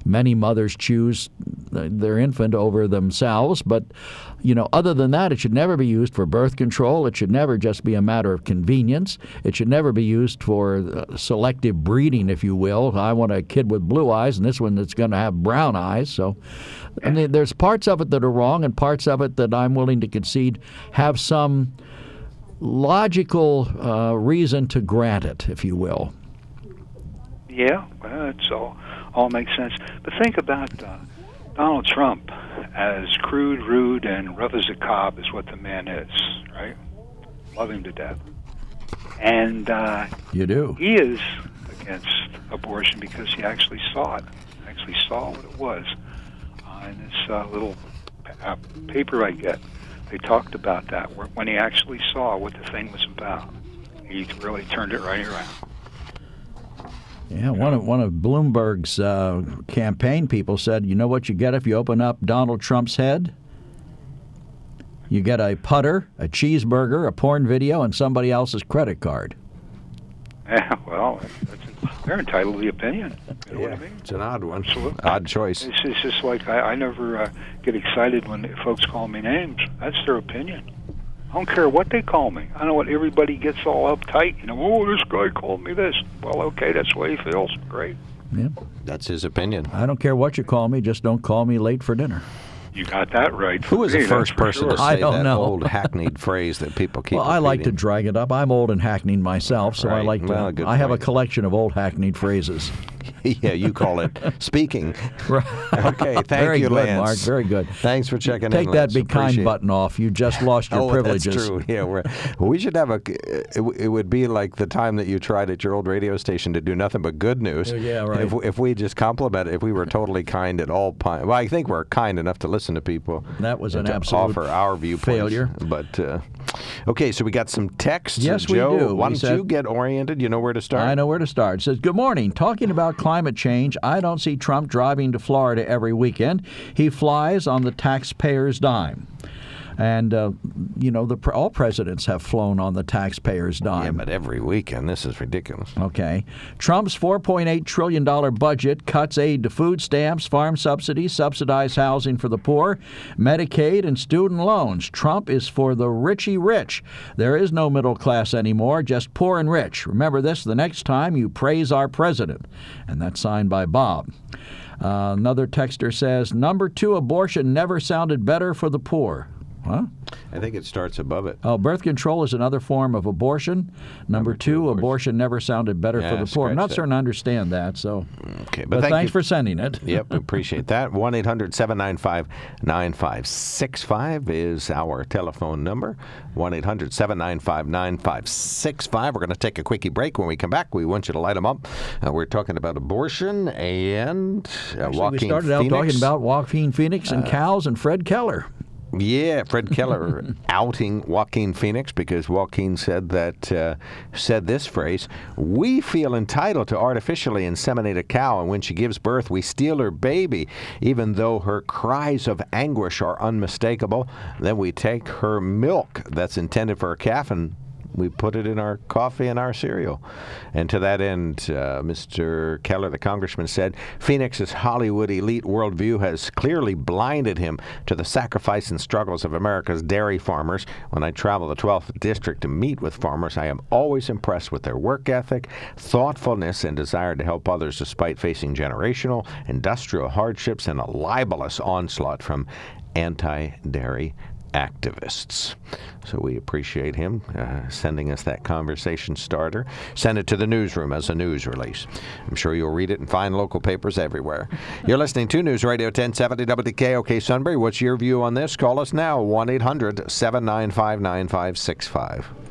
Many mothers choose their infant over themselves but you know other than that it should never be used for birth control. It should never just be a matter of convenience. It should never be used for uh, selective breeding if you will. I want a kid with blue eyes and this one that's going to have brown eyes so I mean, there's parts of it that are wrong and parts of it that I'm willing to concede have some logical uh, reason to grant it, if you will. Yeah, well, it's all all makes sense. But think about uh, Donald Trump as crude, rude, and rough as a cob is what the man is, right? Love him to death, and uh, You do. he is against abortion because he actually saw it, actually saw what it was. Uh, in this uh, little pa- uh, paper I get, they talked about that when he actually saw what the thing was about. He really turned it right around. Yeah, one of one of Bloomberg's uh, campaign people said, "You know what you get if you open up Donald Trump's head? You get a putter, a cheeseburger, a porn video, and somebody else's credit card." Yeah, well, that's, they're entitled to the opinion. You know what I mean? It's an odd one. Absolutely. Odd choice. It's, it's just like I, I never uh, get excited when folks call me names. That's their opinion. I don't care what they call me. I know what everybody gets all uptight. You know, oh, this guy called me this. Well, okay, that's the way he feels. Great. Yeah, That's his opinion. I don't care what you call me, just don't call me late for dinner. You got that right. Who was the first person sure. to I say don't that know. old hackneyed phrase that people keep Well, I like to drag it up. I'm old and hackneyed myself, so I like to. Well, good I have a collection of old hackneyed phrases. yeah, you call it speaking. Right. Okay, thank Very you, good, Lance. Mark. Very good. Thanks for checking in. Take that Lance. be kind Appreciate it. button off. You just lost your oh, privileges. that's true. Yeah, we're, we should have a. It, it would be like the time that you tried at your old radio station to do nothing but good news. Yeah, right. If, if we just compliment, if we were totally kind at all times, well, I think we're kind enough to listen to people. That was an absolute offer our viewpoints. failure. But uh, okay, so we got some texts. Yes, we do. Why don't said- you get oriented? You know where to start. I know where to start. It says, Good morning. Talking about climate change, I don't see Trump driving to Florida every weekend. He flies on the taxpayer's dime. And, uh, you know, the, all presidents have flown on the taxpayer's dime. Yeah, but every weekend, this is ridiculous. Okay. Trump's $4.8 trillion budget cuts aid to food stamps, farm subsidies, subsidized housing for the poor, Medicaid, and student loans. Trump is for the richy rich. There is no middle class anymore, just poor and rich. Remember this the next time you praise our president. And that's signed by Bob. Uh, another texter says, Number two, abortion never sounded better for the poor. Huh? I think it starts above it. Oh, birth control is another form of abortion. Number, two, abortion. never sounded better Yeah, for the poor. I'm not scratch certain I understand that. So, Okay, but, thank thanks you. for sending it. Yep, appreciate that. 1 800 795 9565 is our telephone number. 1 800 795 9565. We're going to take a quickie break. When we come back, we want you to light them up. Uh, we're talking about abortion and uh, Actually, Joaquin we started out Phoenix. Uh, talking about Joaquin Phoenix and cows and Fred Keller. Yeah, Fred Keller outing Joaquin Phoenix because Joaquin said that uh, said this phrase: "We feel entitled to artificially inseminate a cow, and when she gives birth, we steal her baby, even though her cries of anguish are unmistakable. Then we take her milk that's intended for a calf and." We put it in our coffee and our cereal. And to that end, uh, Mr. Keller, the congressman, said Phoenix's Hollywood elite worldview has clearly blinded him to the sacrifice and struggles of America's dairy farmers. When I travel the 12th district to meet with farmers, I am always impressed with their work ethic, thoughtfulness, and desire to help others despite facing generational, industrial hardships and a libelous onslaught from anti dairy activists. So we appreciate him uh, sending us that conversation starter. Send it to the newsroom as a news release. I'm sure you'll read it and find local papers everywhere. You're listening to News Radio 1070 WKOK Sunbury. What's your view on this? Call us now 1 800 795 9565.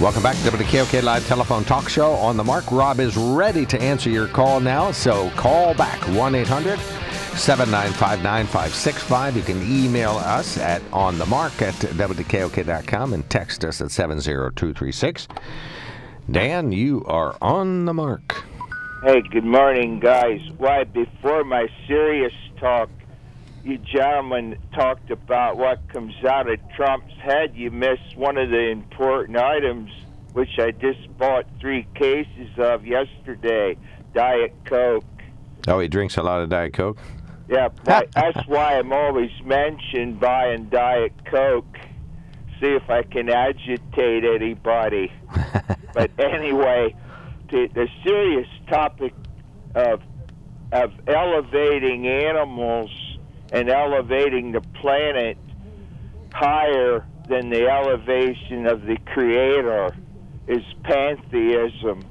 Welcome back to WKOK Live Telephone Talk Show on the Mark. Rob is ready to answer your call now, so call back 1 800 795 9565. You can email us at onthemark at WKOK.com and text us at 70236. Dan, you are on the mark. Hey, good morning, guys. Why, before my serious talk, you gentlemen talked about what comes out of Trump's head. You missed one of the important items, which I just bought three cases of yesterday Diet Coke. Oh, he drinks a lot of Diet Coke? Yeah, that's why I'm always mentioned buying Diet Coke. See if I can agitate anybody. but anyway, to the serious topic of of elevating animals and elevating the planet higher than the elevation of the creator is pantheism.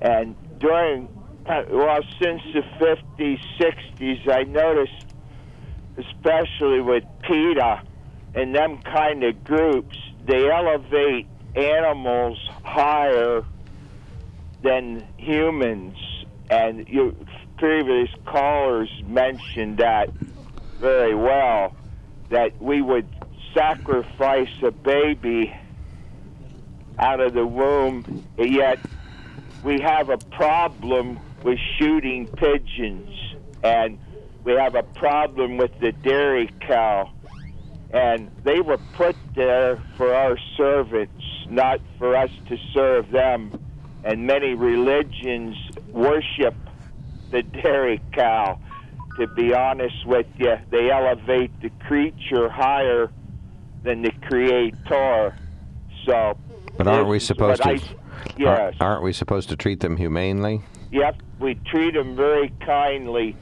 And during well since the 50s 60s i noticed especially with PETA and them kind of groups they elevate animals higher than humans. And you previous callers mentioned that very well that we would sacrifice a baby out of the womb, yet we have a problem with shooting pigeons, and we have a problem with the dairy cow. And they were put there for our servants, not for us to serve them. And many religions worship the dairy cow to be honest with you, they elevate the creature higher than the creator. So, but aren't we supposed to? I- yes. Aren't, aren't we supposed to treat them humanely? Yep, we treat them very kindly.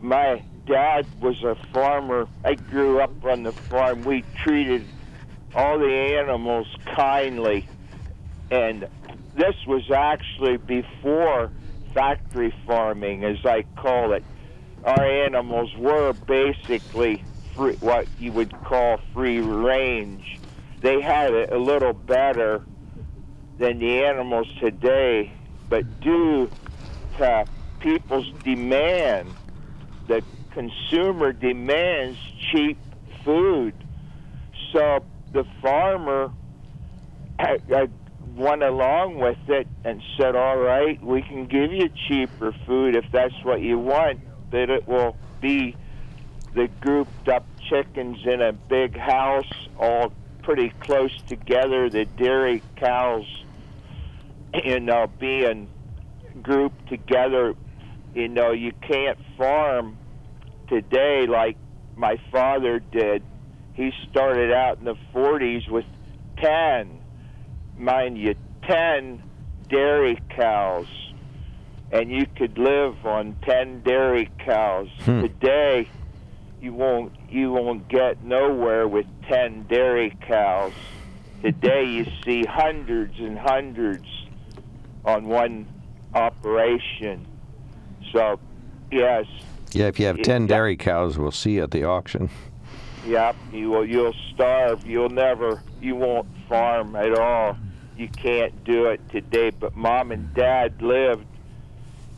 My dad was a farmer. I grew up on the farm. We treated all the animals kindly. And this was actually before factory farming, as I call it. Our animals were basically free, what you would call free range. They had it a little better than the animals today, but due to people's demand, the consumer demands cheap food. So the farmer went along with it and said, "All right, we can give you cheaper food if that's what you want, but it will be the grouped up chickens in a big house, all pretty close together. The dairy cows, you know, being grouped together. You know, you can't farm today like my father did. He started out in the 40s with 10, mind you, 10 dairy cows. And you could live on 10 dairy cows. Hmm. Today, you won't you won't get nowhere with 10 dairy cows. Today you see hundreds and hundreds on one operation. So, yes, Yeah, if you have 10 dairy cows, we'll see you at the auction. Yep, you will. You'll starve. You'll never. You won't farm at all. You can't do it today. But mom and dad lived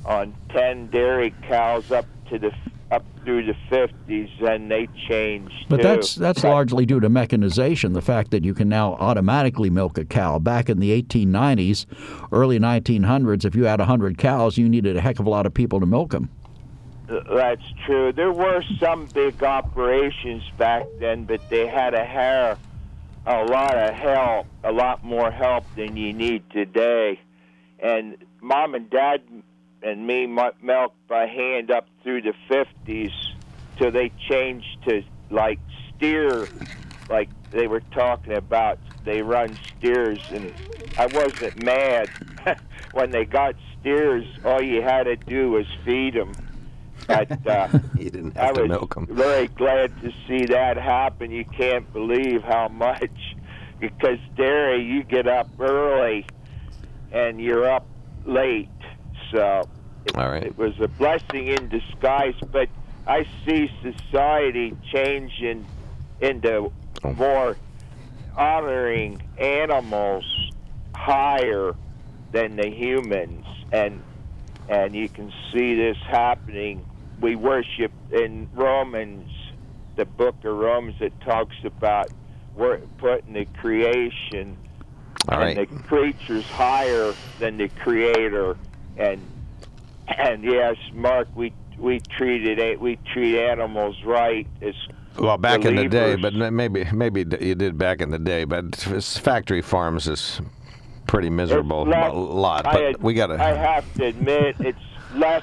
on ten dairy cows up to the up through the fifties, and they changed. But too. that's that's largely due to mechanization. The fact that you can now automatically milk a cow. Back in the 1890s, early 1900s, if you had 100 cows, you needed a heck of a lot of people to milk them. That's true. There were some big operations back then, but they had to hire a lot of help, a lot more help than you need today. And mom and dad and me milked by hand up through the 50s till they changed to like steer, like they were talking about. They run steers, and I wasn't mad when they got steers. All you had to do was feed them. But uh, you didn't I to was milk them. very glad to see that happen. You can't believe how much, because dairy, you get up early and you're up late. So uh, it, All right. it was a blessing in disguise. But I see society changing into Oh. more honoring animals higher than the humans, and and you can see this happening. We worship in Romans, the book of Romans that talks about we're putting the creation All right. and the creatures higher than the creator, and and yes, Mark, we we treated we treat animals right as Well, back in the day, but maybe maybe you did back in the day, but factory farms is pretty miserable less- a lot. I But ad- we got to I have to admit, it's less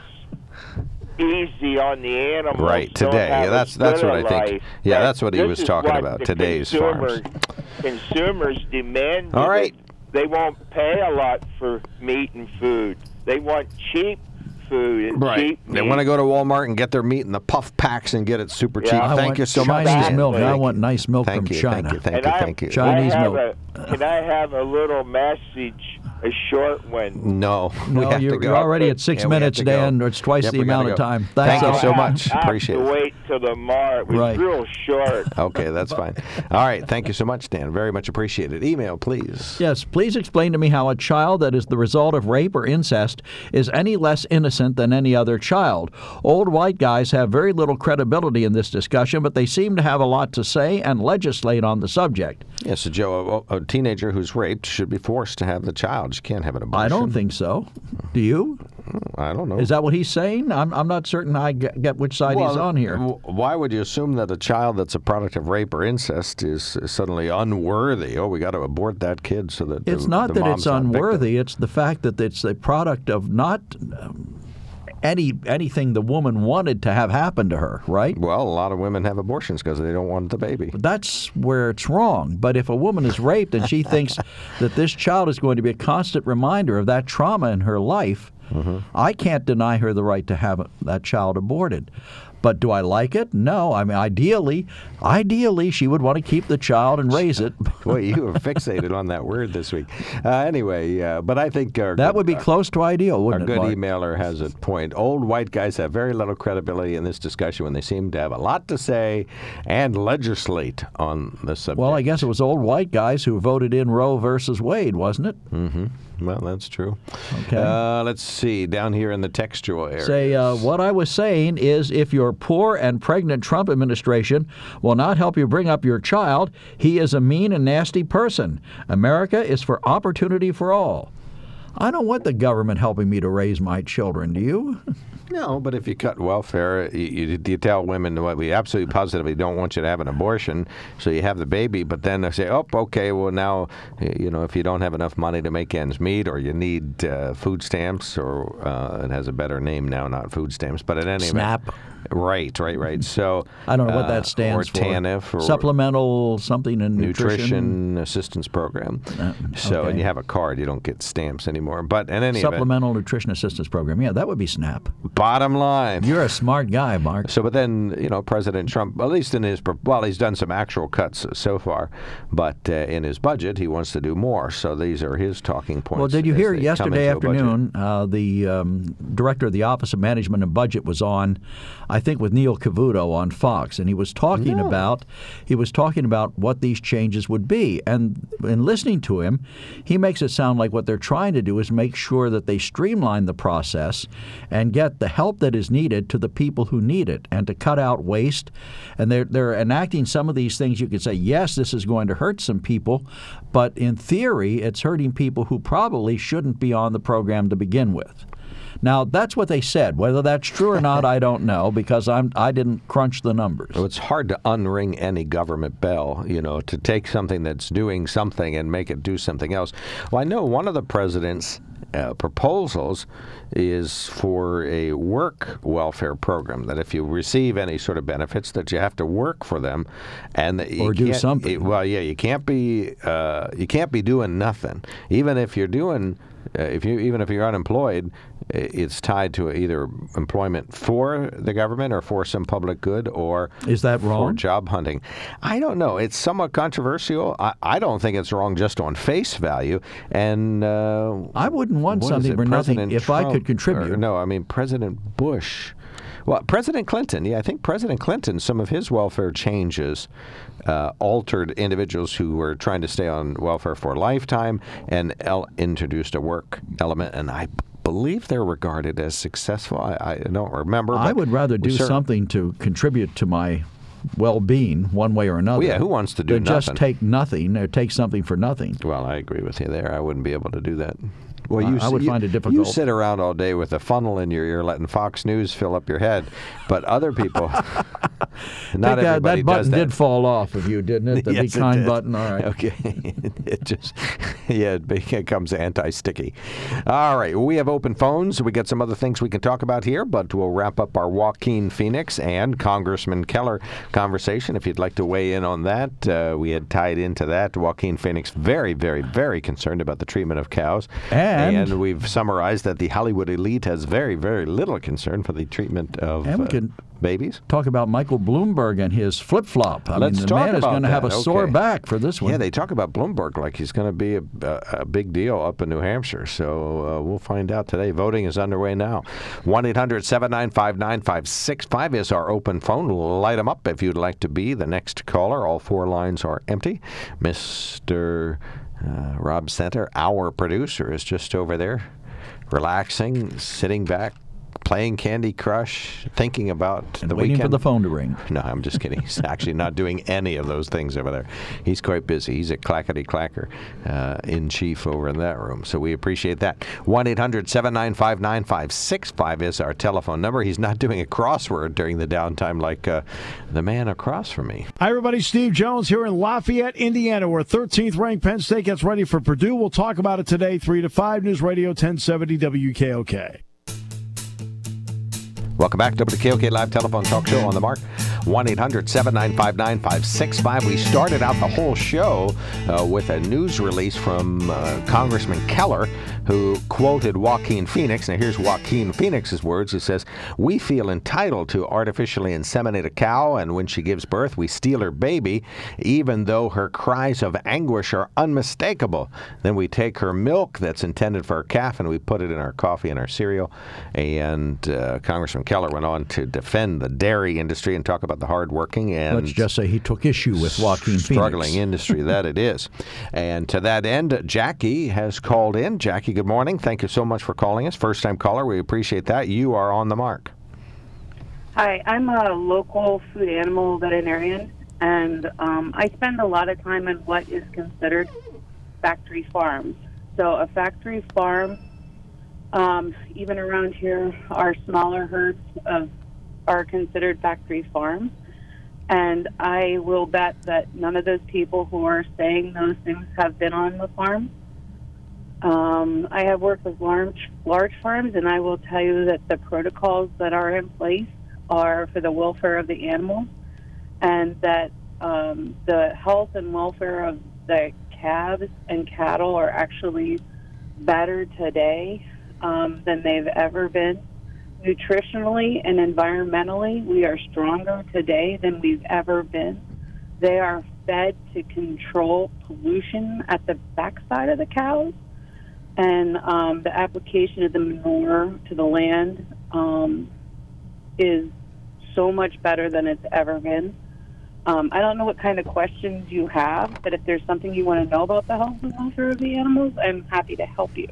easy on the animals. Right, today. Yeah, that's- that's what I think. life. Yeah, And that's what he was talking about, today's consumers, farms. Consumers demand. All right. They won't pay a lot for meat and food. They want cheap food Right. cheap They want to go to Walmart and get their meat in the puff packs and get it super Yeah. cheap. I Thank you so much. Chinese Dan. milk. I want nice milk Thank from you, China. Thank you. Thank And you. Thank you. Chinese I have milk. A, can I have a little message, a short one? No, we No, have to you're, go. you're already at six Yeah, minutes, to go. Dan. It's twice Yep, the amount of go. time. Thank Thanks you a so lot. much. I have Appreciate to it. wait till tomorrow. It was Right. real short. Okay, that's fine. All right, thank you so much, Dan. Very much appreciated. Email, please. Yes, please explain to me how a child that is the result of rape or incest is any less innocent than any other child. Old white guys have very little credibility in this discussion, but they seem to have a lot to say and legislate on the subject. Yes, so Joe, a, a teenager who's raped should be forced to have the child. She can't have an abortion. I don't think so. Do you? I don't know. Is that what he's saying? I'm, I'm not certain I get, get which side he's on here. Why would you assume that a child that's a product of rape or incest is, suddenly unworthy? Oh, we got to abort that kid so that the- It's not the that it's not victim. unworthy. It's the fact that it's a product of not um, any anything the woman wanted to have happen to her, right? Well, a lot of women have abortions because they don't want the baby. That's where it's wrong. But if a woman is raped and she thinks that this child is going to be a constant reminder of that trauma in her life, Mm-hmm. I can't deny her the right to have that child aborted. But do I like it? No. I mean, ideally, ideally, she would want to keep the child and raise it. Boy, you were fixated on that word this week. Uh, anyway, uh, but I think that good, would be close to ideal, wouldn't our it? good Mark? emailer has a point. Old white guys have very little credibility in this discussion when they seem to have a lot to say and legislate on the subject. Well, I guess it was old white guys who voted in Roe versus Wade, wasn't it? Mm-hmm. Well, that's true. Okay. Uh, let's see. Down here in the textual area. Say, uh, what I was saying is if your poor and pregnant Trump administration will not help you bring up your child, he is a mean and nasty person. America is for opportunity for all. I don't want the government helping me to raise my children, do you? No, but if you cut welfare, you, you, tell women what we absolutely positively don't want you to have an abortion, so you have the baby, but then they say, oh, okay, well now, you know, if you don't have enough money to make ends meet, or you need uh, food stamps, or uh, it has a better name now, not food stamps, but at any SNAP. event, right, right, right. So I don't know what uh, that stands or for. TANF, or Supplemental something in nutrition. nutrition assistance program. Uh, So, okay. and you have a card, you don't get stamps anymore. But in any event, Supplemental Nutrition Assistance Program. Yeah, that would be SNAP. bottom line. You're a smart guy, Mark. So, but then you know, President Trump, at least in his, well, he's done some actual cuts so far, but uh, in his budget, he wants to do more. So these are his talking points. Well, did you hear yesterday into a budget. afternoon? Uh, the um, director of the Office of Management and Budget was on, I think, with Neil Cavuto on Fox, and he was talking about he was talking about what these changes would be. And in listening to him, he makes it sound like what they're trying to do is make sure that they streamline the process and get the help that is needed to the people who need it, and to cut out waste. And they're they're enacting some of these things. You could say, yes, this is going to hurt some people, but in theory, it's hurting people who probably shouldn't be on the program to begin with. Now, that's what they said. Whether that's true or not, I don't know because I'm I didn't crunch the numbers. So it's hard to unring any government bell, you know, to take something that's doing something and make it do something else. Well, I know one of the president's uh, proposals is for a work welfare program that if you receive any sort of benefits that you have to work for them and Or do something. it- well yeah you can't be uh, you can't be doing nothing even if you're doing uh, if you even if you're unemployed it's tied to either employment for the government or for some public good or Is that for wrong? job hunting. I don't know. It's somewhat controversial. I, I don't think it's wrong just on face value. And uh, I wouldn't want something for nothing President if I could contribute. or no, I mean President Bush. Well, President Clinton, yeah, I think President Clinton, some of his welfare changes uh, altered individuals who were trying to stay on welfare for a lifetime and el- introduced a work element. And I believe they're regarded as successful. I, I don't remember. I would rather do cer- something to contribute to my well-being one way or another. Well, yeah, who wants to do than just take nothing or take something for nothing? Well, I agree with you there. I wouldn't be able to do that. Well, you I would you- find it difficult. You sit around all day with a funnel in your ear, letting Fox News fill up your head, but other people, not that, everybody that button that. did fall off of you, didn't it? The Yes, be kind button. All right. Okay. it just, yeah, it becomes anti-sticky. All right, we have open phones. We got some other things we can talk about here, but we'll wrap up our Joaquin Phoenix and Congressman Keller conversation. If you'd like to weigh in on that, uh, we had tied into that. Joaquin Phoenix very, very, very concerned about the treatment of cows, And- we've summarized that the Hollywood elite has very, very little concern for the treatment of And we uh, babies. talk about Michael Bloomberg and his flip flop. I Let's mean, the man is going to have a that. sore back for this one. Yeah, they talk about Bloomberg like he's going to be a, a, a big deal up in New Hampshire. So uh, we'll find out today. Voting is underway now. 1 800 795 9565 is our open phone. Light them up if you'd like to be the next caller. All four lines are empty. Mr. Uh, Rob Center, our producer, is just over there, relaxing, sitting back. Playing Candy Crush, thinking about and the waiting weekend. for the phone to ring. No, I'm just kidding. He's actually not doing any of those things over there. He's quite busy. He's a clackety clacker uh, in chief over in that room. So we appreciate that. 1 800 795 9565 is our telephone number. He's not doing a crossword during the downtime like uh, the man across from me. Hi, everybody. Steve Jones here in Lafayette, Indiana, where 13th ranked Penn State gets ready for Purdue. We'll talk about it today, 3 to 5 News Radio 1070 WKOK. Welcome back to KOK Live Telephone Talk Show on the mark. 1 800 795 9565. We started out the whole show uh, with a news release from uh, Congressman Keller, who quoted Joaquin Phoenix. Now, here's Joaquin Phoenix's words. He says, We feel entitled to artificially inseminate a cow, and when she gives birth, we steal her baby, even though her cries of anguish are unmistakable. Then we take her milk that's intended for her calf and we put it in our coffee and our cereal. And uh, Congressman Keller went on to defend the dairy industry and talk about the hardworking and let's just say he took issue with Joaquin struggling Phoenix. industry that it is. And to that end, Jackie has called in. Jackie, good morning. Thank you so much for calling us. First time caller. We appreciate that. You are on the mark. Hi, I'm a local food animal veterinarian, and um, I spend a lot of time in what is considered factory farms. So, a factory farm, um, even around here, our smaller herds of, are considered factory farms. And I will bet that none of those people who are saying those things have been on the farm. Um, I have worked with large, large farms, and I will tell you that the protocols that are in place are for the welfare of the animals, and that um, the health and welfare of the calves and cattle are actually better today um, than they've ever been. Nutritionally and environmentally, we are stronger today than we've ever been. They are fed to control pollution at the backside of the cows, and um, the application of the manure to the land um, is so much better than it's ever been. Um, I don't know what kind of questions you have, but if there's something you want to know about the health and welfare of the animals, I'm happy to help you.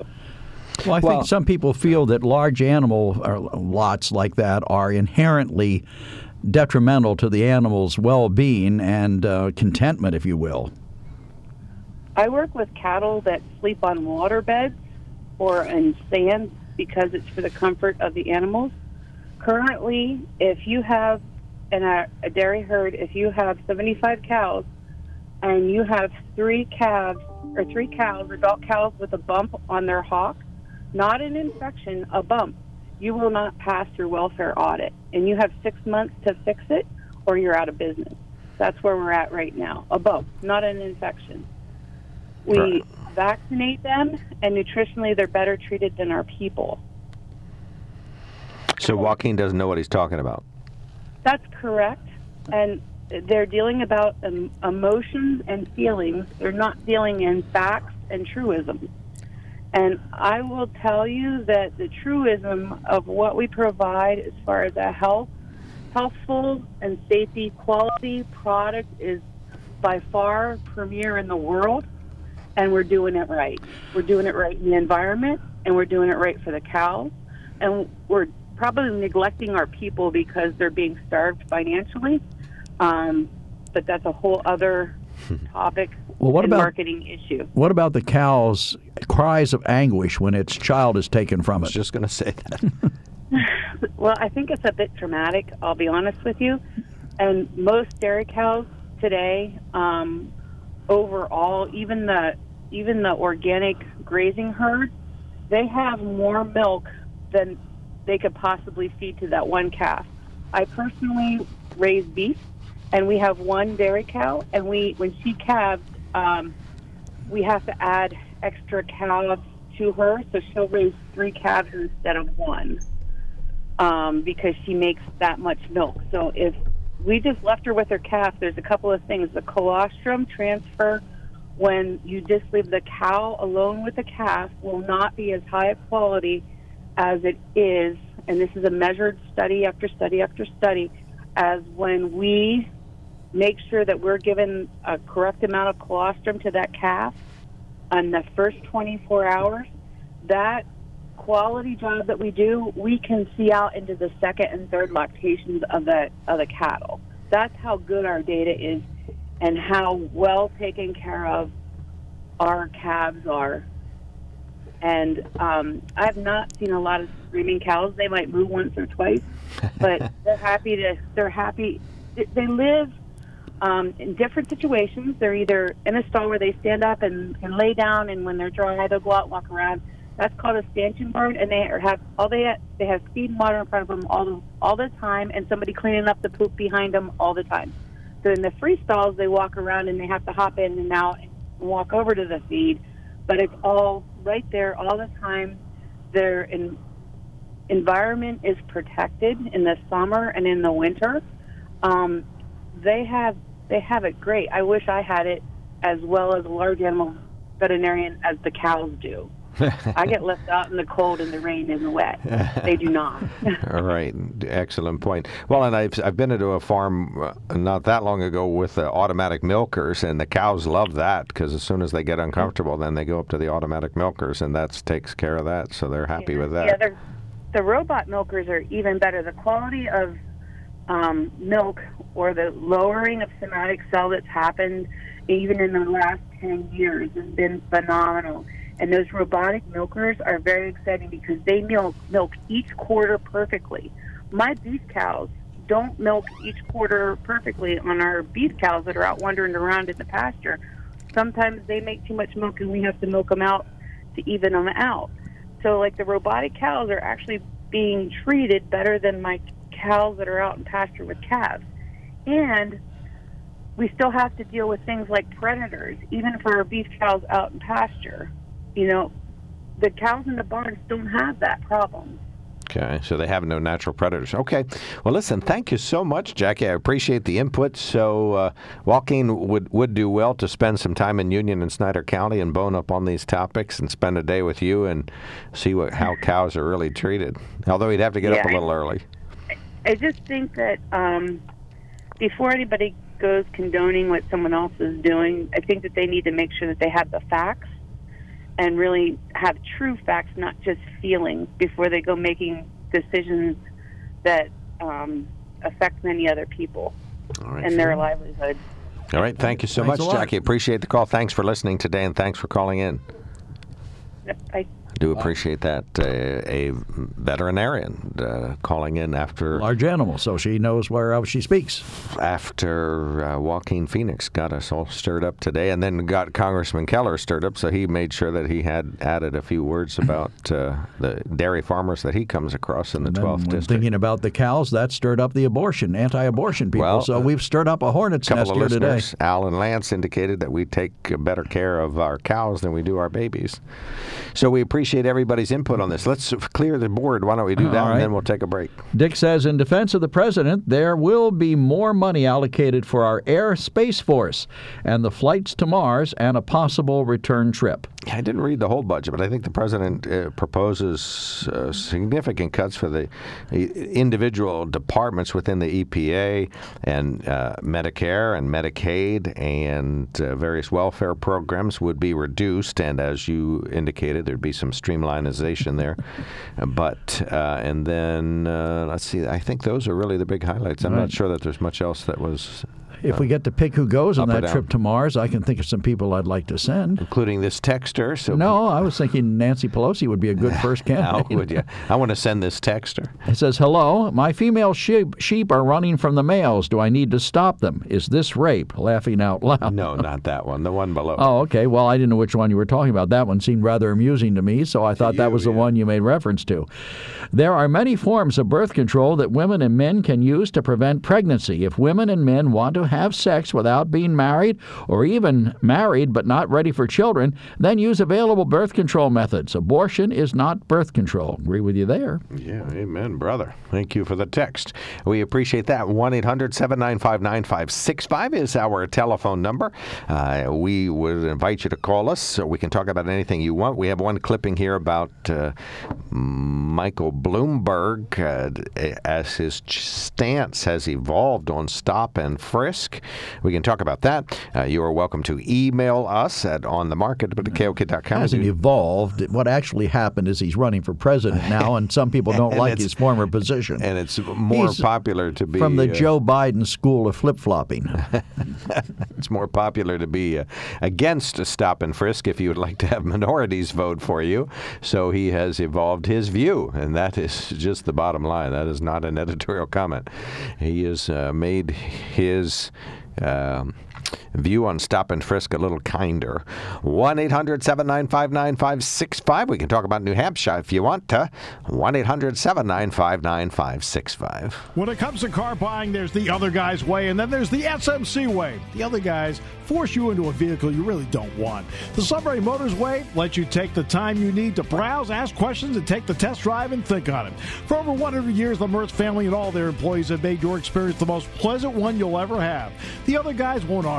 Well, I think some people feel that large animal or lots like that are inherently detrimental to the animal's well-being and uh, contentment, if you will. I work with cattle that sleep on water beds or in sand because it's for the comfort of the animals. Currently, if you have in a, a dairy herd, if you have 75 cows and you have three calves or three cows, adult cows with a bump on their hock, not an infection, a bump, you will not pass your welfare audit. And you have six months to fix it or you're out of business. That's where we're at right now. A bump, not an infection. We Right. vaccinate them, and nutritionally, they're better treated than our people. So Joaquin doesn't know what he's talking about. That's correct. And they're dealing about um, emotions and feelings. They're not dealing in facts and truisms. And I will tell you that the truism of what we provide as far as a health, healthful and safety quality product is by far premier in the world. And we're doing it right. We're doing it right in the environment, and we're doing it right for the cows. And we're probably neglecting our people because they're being starved financially. Um, but that's a whole other topic Well, what and about- marketing issue. What about the cow's cries of anguish when its child is taken from it? I was just going to say that. Well, I think it's a bit dramatic. I'll be honest with you. And most dairy cows today, um, overall, even the even the organic grazing herd, they have more milk than they could possibly feed to that one calf. I personally raise beef, and we have one dairy cow, and we when she calves, um, we have to add extra calves to her, so she'll raise three calves instead of one um, because she makes that much milk. So if we just left her with her calf, there's a couple of things. The colostrum transfer, when you just leave the cow alone with the calf, will not be as high a quality as it is, and this is a measured study after study after study, as when we make sure that we're given a correct amount of colostrum to that calf on the first 24 hours, that quality job that we do, we can see out into the second and third lactations of the of the cattle. That's how good our data is, and how well taken care of our calves are. And um, I've not seen a lot of screaming cows. They might move once or twice, but they're happy to. They're happy. They- live um, in different situations. They're either in a stall where they stand up and can lay down, and when they're dry, they'll go out and walk around. That's called a stanchion barn, and they have all they they have feed and water in front of them all the all the time, and somebody cleaning up the poop behind them all the time. So in the free stalls, they walk around and they have to hop in and out and walk over to the feed, but it's all right there all the time. Their in, environment is protected in the summer and in the winter. Um, they have they have it great. I wish I had it as well as a large animal veterinarian as the cows do. I get left out in the cold and the rain and the wet. They do not. All right, excellent point. Well, and I've I've been into a farm uh, not that long ago with uh, automatic milkers, and the cows love that because as soon as they get uncomfortable, then they go up to the automatic milkers, and that takes care of that. So they're happy yeah. with that. Yeah, the, the robot milkers are even better. The quality of um, milk or the lowering of somatic cell that's happened even in the last 10 years has been phenomenal. And those robotic milkers are very exciting because they milk milk each quarter perfectly. My beef cows don't milk each quarter perfectly on our beef cows that are out wandering around in the pasture. Sometimes they make too much milk and we have to milk them out to even them out. So like the robotic cows are actually being treated better than my cows that are out in pasture with calves. And we still have to deal with things like predators, even for our beef cows out in pasture. You know, the cows in the barns don't have that problem. Okay, so they have no natural predators. Okay, well, listen, thank you so much, Jackie. I appreciate the input. So, uh, Joaquin would would do well to spend some time in Union and Snyder County and bone up on these topics and spend a day with you and see what how cows are really treated. Although he'd have to get Yeah, up a little early. I just think that um, before anybody goes condoning what someone else is doing, I think that they need to make sure that they have the facts and really have true facts, not just feelings, before they go making decisions that um, affect many other people All right, and their sure. livelihood. All right, thank you so Thanks much. Jackie. Appreciate the call. Thanks for listening today, and thanks for calling in. Yep, I Do appreciate that. Uh, a veterinarian uh, calling in after Large animal, so she knows where she speaks. after uh, Joaquin Phoenix got us all stirred up today, and then got Congressman Keller stirred up. So he made sure that he had added a few words about uh, the dairy farmers that he comes across in the And then 12th when district. thinking about the cows, that stirred up the abortion, anti-abortion people. Well, so uh, we've stirred up a hornet's couple nest here today. Al and Lance, indicated that we take better care of our cows than we do our babies. So we appreciate everybody's input on this. Let's clear the board. Why don't we do that, All and then we'll take a break. Dick says, in defense of the president, there will be more money allocated for our Air Space Force and the flights to Mars and a possible return trip. I didn't read the whole budget, but I think the president uh, proposes uh, significant cuts for the individual departments within the EPA and uh, Medicare and Medicaid and uh, various welfare programs would be reduced. And as you indicated, there'd be some streamlinization there. But uh, and then uh, let's see, I think those are really the big highlights. I'm Right. not sure that there's much else that was. If we get to pick who goes on that trip to Mars, I can think of some people I'd like to send. Including this texter. So no, I was thinking Nancy Pelosi would be a good first candidate. would you? I want to send this texter. It says, Hello, my female sheep, sheep are running from the males. Do I need to stop them? Is this rape? Laughing out loud. No, not that one. The one below. Oh, okay. Well, I didn't know which one you were talking about. That one seemed rather amusing to me, so I thought that was the one you made reference to. There are many forms of birth control that women and men can use to prevent pregnancy. If women and men want to have sex without being married or even married but not ready for children, then use available birth control methods. Abortion is not birth control. Agree with you there. Yeah, amen, brother. Thank you for the text. We appreciate that. 1 800 795 9565 is our telephone number. Uh, we would invite you to call us so we can talk about anything you want. We have one clipping here about uh, Michael Bloomberg uh, as his stance has evolved on stop and frisk. We can talk about that. Uh, you are welcome to email us at onthemarket at KOK.com. Hasn't evolved. What actually happened is he's running for president now, and some people don't like his former position. And it's more He's popular to be from the uh, Joe Biden school of flip flopping. it's more popular to be uh, against a stop and frisk if you would like to have minorities vote for you. So he has evolved his view, and that is just the bottom line. That is not an editorial comment. He has uh, made his. Um, view on stop and frisk a little kinder. 1 800 795 9565. We can talk about New Hampshire if you want to. 1 800 795 9565. When it comes to car buying, there's the other guy's way, and then there's the SMC way. The other guys force you into a vehicle you really don't want. The Sunbury Motors way lets you take the time you need to browse, ask questions, and take the test drive and think on it. For over 100 years, the Mertz family and all their employees have made your experience the most pleasant one you'll ever have. The other guys won't offer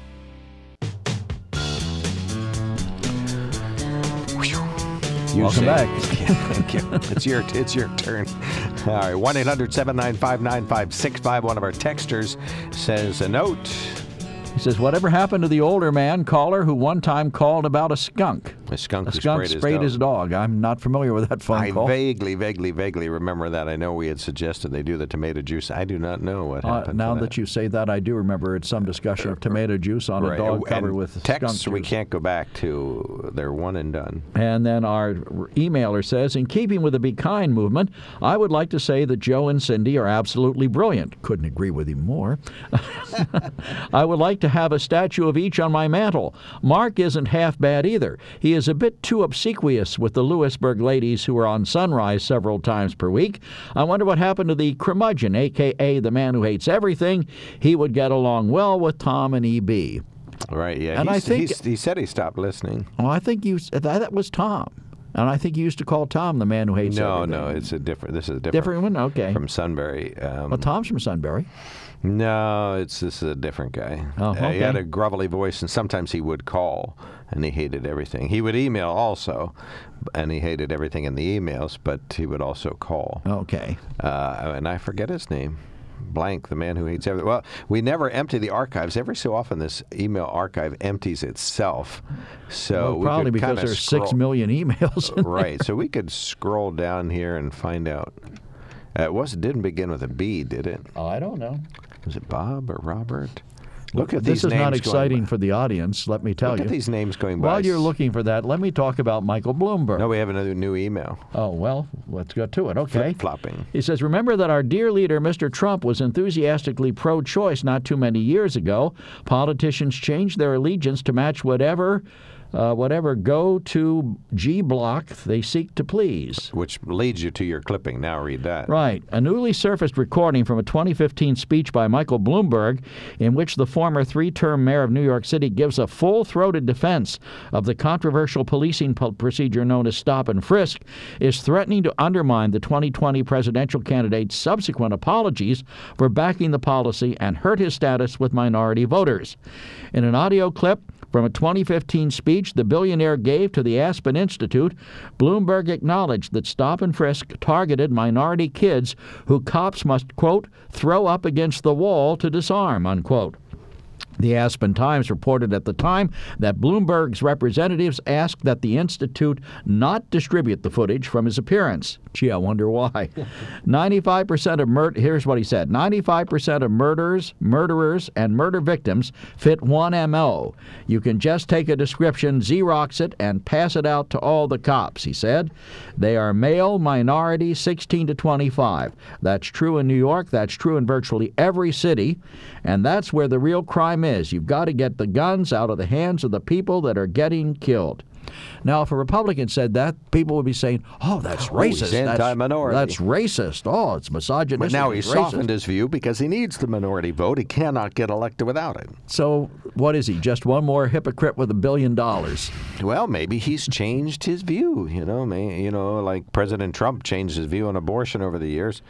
You Welcome back. Thank you. It's your it's your turn. All right, one 9565 One of our texters says a note. He says, Whatever happened to the older man caller who one time called about a skunk? A skunk, A skunk sprayed, sprayed his his dog. dog. I'm not familiar with that phone I call. vaguely, vaguely, vaguely remember that. I know we had suggested they do the tomato juice. I do not know what Uh, happened. now to that you say that, I do remember it's some discussion of tomato juice on Right, a dog covered with texts skunk we juice. can't go back to. They're one and done. And then our emailer says, in keeping with the Be Kind movement, I would like to say that Joe and Cindy are absolutely brilliant. Couldn't agree with him more. I would like to have a statue of each on my mantel. Mark isn't half bad either. He is a bit too obsequious with the Lewisburg ladies who are on Sunrise several times per week. I wonder what happened to the curmudgeon, a.k.a. the man who hates everything. He would get along well with Tom and E.B. Right? Yeah. And I think- he's- he said he stopped listening. Oh, I think you that, that was Tom. And I think you used to call Tom the man who hates No, everything. no, no, it's a different. This is a different. Different one? Okay. From Sunbury. Um, Well, Tom's from Sunbury. No, it's this is a different guy. Oh, Uh, he had a grovelly voice, and sometimes he would call, and he hated everything. He would email also, and he hated everything in the emails, but he would also call. Okay. Uh, and I forget his name. Blank, the man who hates everything. Well, we never empty the archives. Every so often, this email archive empties itself. So Well, probably because there's six million emails. in right. So we could scroll down here and find out. Uh, it was. It didn't begin with a B, did it? Oh, I don't know. Was it Bob or Robert? Look at this is not exciting for the audience, let me tell Look you. at these names going by. While you're looking for that, let me talk about Michael Bloomberg. No, we have another new email. Oh, well, let's go to it. Okay. Flip-flopping. He says, Remember that our dear leader, Mr. Trump, was enthusiastically pro choice not too many years ago. Politicians changed their allegiance to match whatever. Uh, whatever go to G block they seek to please. Which leads you to your clipping. Now read that. Right. A newly surfaced recording from a 2015 speech by Michael Bloomberg, in which the former three term mayor of New York City gives a full throated defense of the controversial policing po- procedure known as stop and frisk, is threatening to undermine the 2020 presidential candidate's subsequent apologies for backing the policy and hurt his status with minority voters. In an audio clip, from a 2015 speech the billionaire gave to the Aspen Institute, Bloomberg acknowledged that stop and frisk targeted minority kids who cops must, quote, throw up against the wall to disarm, unquote. The Aspen Times reported at the time that Bloomberg's representatives asked that the Institute not distribute the footage from his appearance. Gee, I wonder why. 95% of mur- here's what he said 95% of murders, murderers, and murder victims fit one MO. You can just take a description, Xerox it, and pass it out to all the cops, he said. They are male, minority, 16 to 25. That's true in New York, that's true in virtually every city, and that's where the real crime is. You've got to get the guns out of the hands of the people that are getting killed. Now, if a Republican said that, people would be saying, "Oh, that's Oh, racist. That's- anti-minority." That's, racist. Oh, it's misogynistic. But now he's racist." softened his view because he needs the minority vote. He cannot get elected without it. So, what is he? Just one more hypocrite with a billion dollars? Well, maybe he's changed his view. You know, may, you know, like President Trump changed his view on abortion over the years.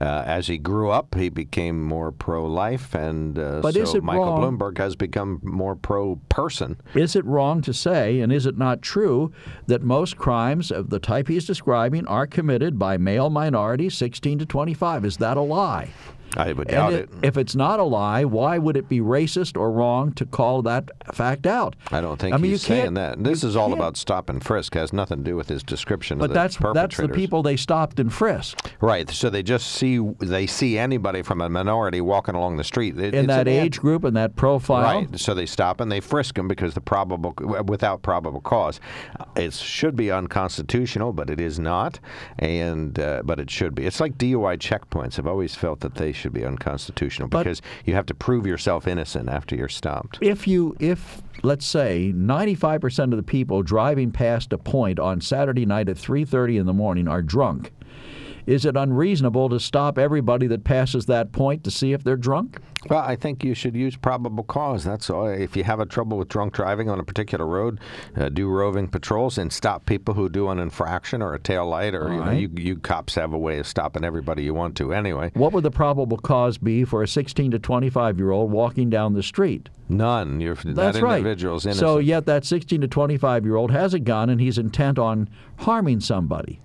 Uh, as he grew up, he became more pro-life, and uh, But so is it Michael wrong- Bloomberg has become more pro-person. Is it wrong to say, and is it not true that most crimes of the type he's describing are committed by male minorities 16 to 25? Is that a lie? I would doubt and it. If it's not a lie, why would it be racist or wrong to call that fact out? I don't think I mean, he's you saying that. This is all can't- about stop and frisk. Has nothing to do with his description But of the that's that's the perpetrators. people they stopped and frisked Right. So they just see they see anybody from a minority walking along the street It- in that ad- age group and that profile. Right. So they stop and they frisk them because the probable without probable cause. It should be unconstitutional, but it is not, and uh, but it should be. It's like DUI checkpoints. I've always felt that they should be unconstitutional But- because you have to prove yourself innocent after you're stopped. If you, if let's say 95% of the people driving past a point on Saturday night at 3:30 in the morning are drunk, is it unreasonable to stop everybody that passes that point to see if they're drunk? Well, I think you should use probable cause. That's all. If you have a trouble with drunk driving on a particular road, uh, do roving patrols and stop people who do an infraction or a tail light, or you, know, you, you cops have a way of stopping everybody you want to anyway. What would the probable cause be for a 16 to 25 year old walking down the street? None. You're, That's that right. innocent. So yet that 16 to 25 year old has a gun and he's intent on harming somebody.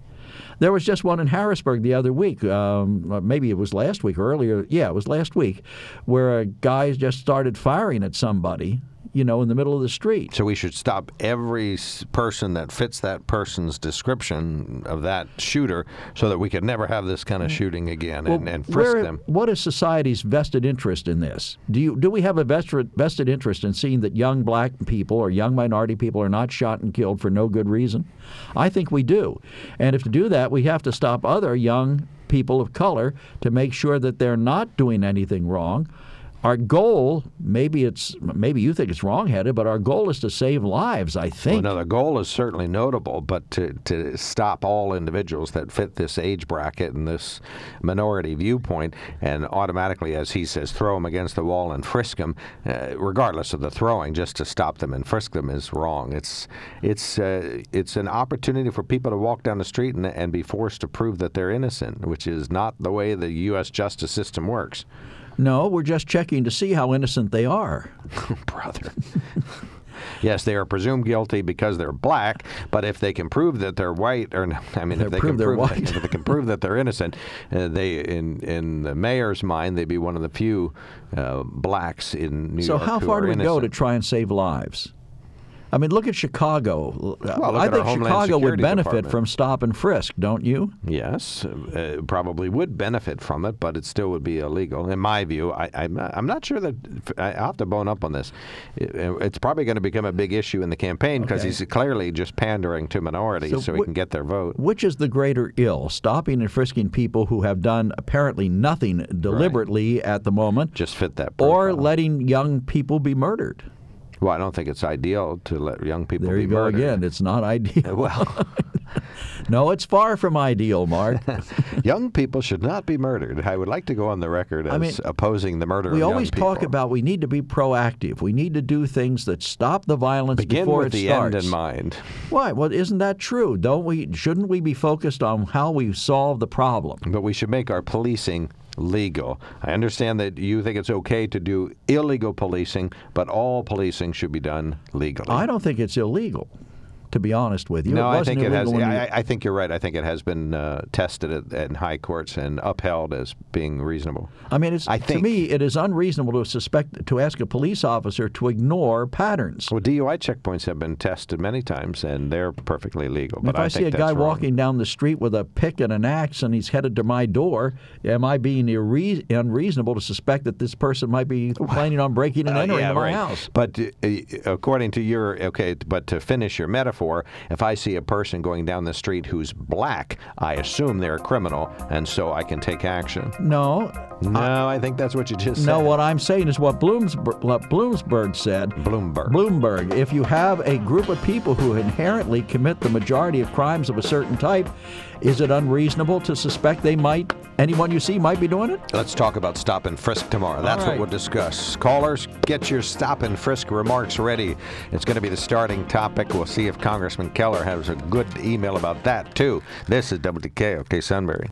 There was just one in Harrisburg the other week. Um, maybe it was last week or earlier. Yeah, it was last week, where a guy just started firing at somebody. You know, in the middle of the street. So we should stop every person that fits that person's description of that shooter, so that we could never have this kind of mm. shooting again and, and frisk where- them. What is society's vested interest in this? Do you do we have a vested vested interest in seeing that young black people or young minority people are not shot and killed for no good reason? I think we do. And if to do that, we have to stop other young people of color to make sure that they're not doing anything wrong. Our goal, maybe it's maybe you think it's wrongheaded, but our goal is to save lives. I Well, think. no, the goal is certainly notable, but to, to stop all individuals that fit this age bracket and this minority viewpoint, and automatically, as he says, throw them against the wall and frisk them, uh, regardless of the throwing, just to stop them and frisk them is wrong. It's it's uh, it's an opportunity for people to walk down the street and, and be forced to prove that they're innocent, which is not the way the U.S. justice system works. No, we're just checking to see how innocent they are. brother. yes, they are presumed guilty because they're black, but if they can prove that they're white, or I mean, if they can prove white. if they can prove that they're innocent, uh, they in in the mayor's mind, they'd be one of the few uh, blacks in New so York. So how far do we go to try and save lives? I mean, look at Chicago. look I at think Chicago would benefit Department. from stop and frisk, don't you? Yes, uh, probably would benefit from it, but it still would be illegal, in my view. I, I'm, I'm not sure that I- have to bone up on this. It- it's probably going to become a big issue in the campaign because Okay. he's clearly just pandering to minorities so, So he wh- can get their vote. Which is the greater ill, stopping and frisking people who have done apparently nothing deliberately at the moment, Just fit that. or letting young people be murdered? Well, I don't think it's ideal to let young people There be you go murdered. again. It's not ideal. Well, no, it's far from ideal, Mark. young people should not be murdered. I would like to go on the record as I mean, opposing the murder we of always young people. talk about we need to be proactive. We need to do things that stop the violence Begin before with it the starts. end in mind. Why? Well, isn't that true? Don't we? Shouldn't we be focused on how we solve the problem? But we should make our policing legal. I understand that you think it's okay to do illegal policing, but all policing should be done legally. I don't think it's illegal. To be honest with you, no, it I think it has. we- I, I think you're right. I think it has been uh, tested at, in high courts and upheld as being reasonable. I mean, it's, I think... to me, it is unreasonable to suspect to ask a police officer to ignore patterns. Well, DUI checkpoints have been tested many times, and they're perfectly legal. But if I, see a guy wrong. walking down the street with a pick and an axe and he's headed to my door, am I being irre- unreasonable to suspect that this person might be planning on breaking and Uh, entering yeah, my right. house? But uh, according to your okay, but to finish your metaphor, if I see a person going down the street who's black, I assume they're a criminal, and so I can take action. No. No, I think that's what you just No, said. No, what I'm saying is what Bloomsburg, what Bloomsburg said. Bloomberg. Bloomberg. If you have a group of people who inherently commit the majority of crimes of a certain type, is it unreasonable to suspect they might, anyone you see might be doing it? Let's talk about stop and frisk tomorrow. That's right. what we'll discuss. Callers, get your stop and frisk remarks ready. It's going to be the starting topic. We'll see if Congressman Keller has a good email about that, too. This is WKOK Sunbury.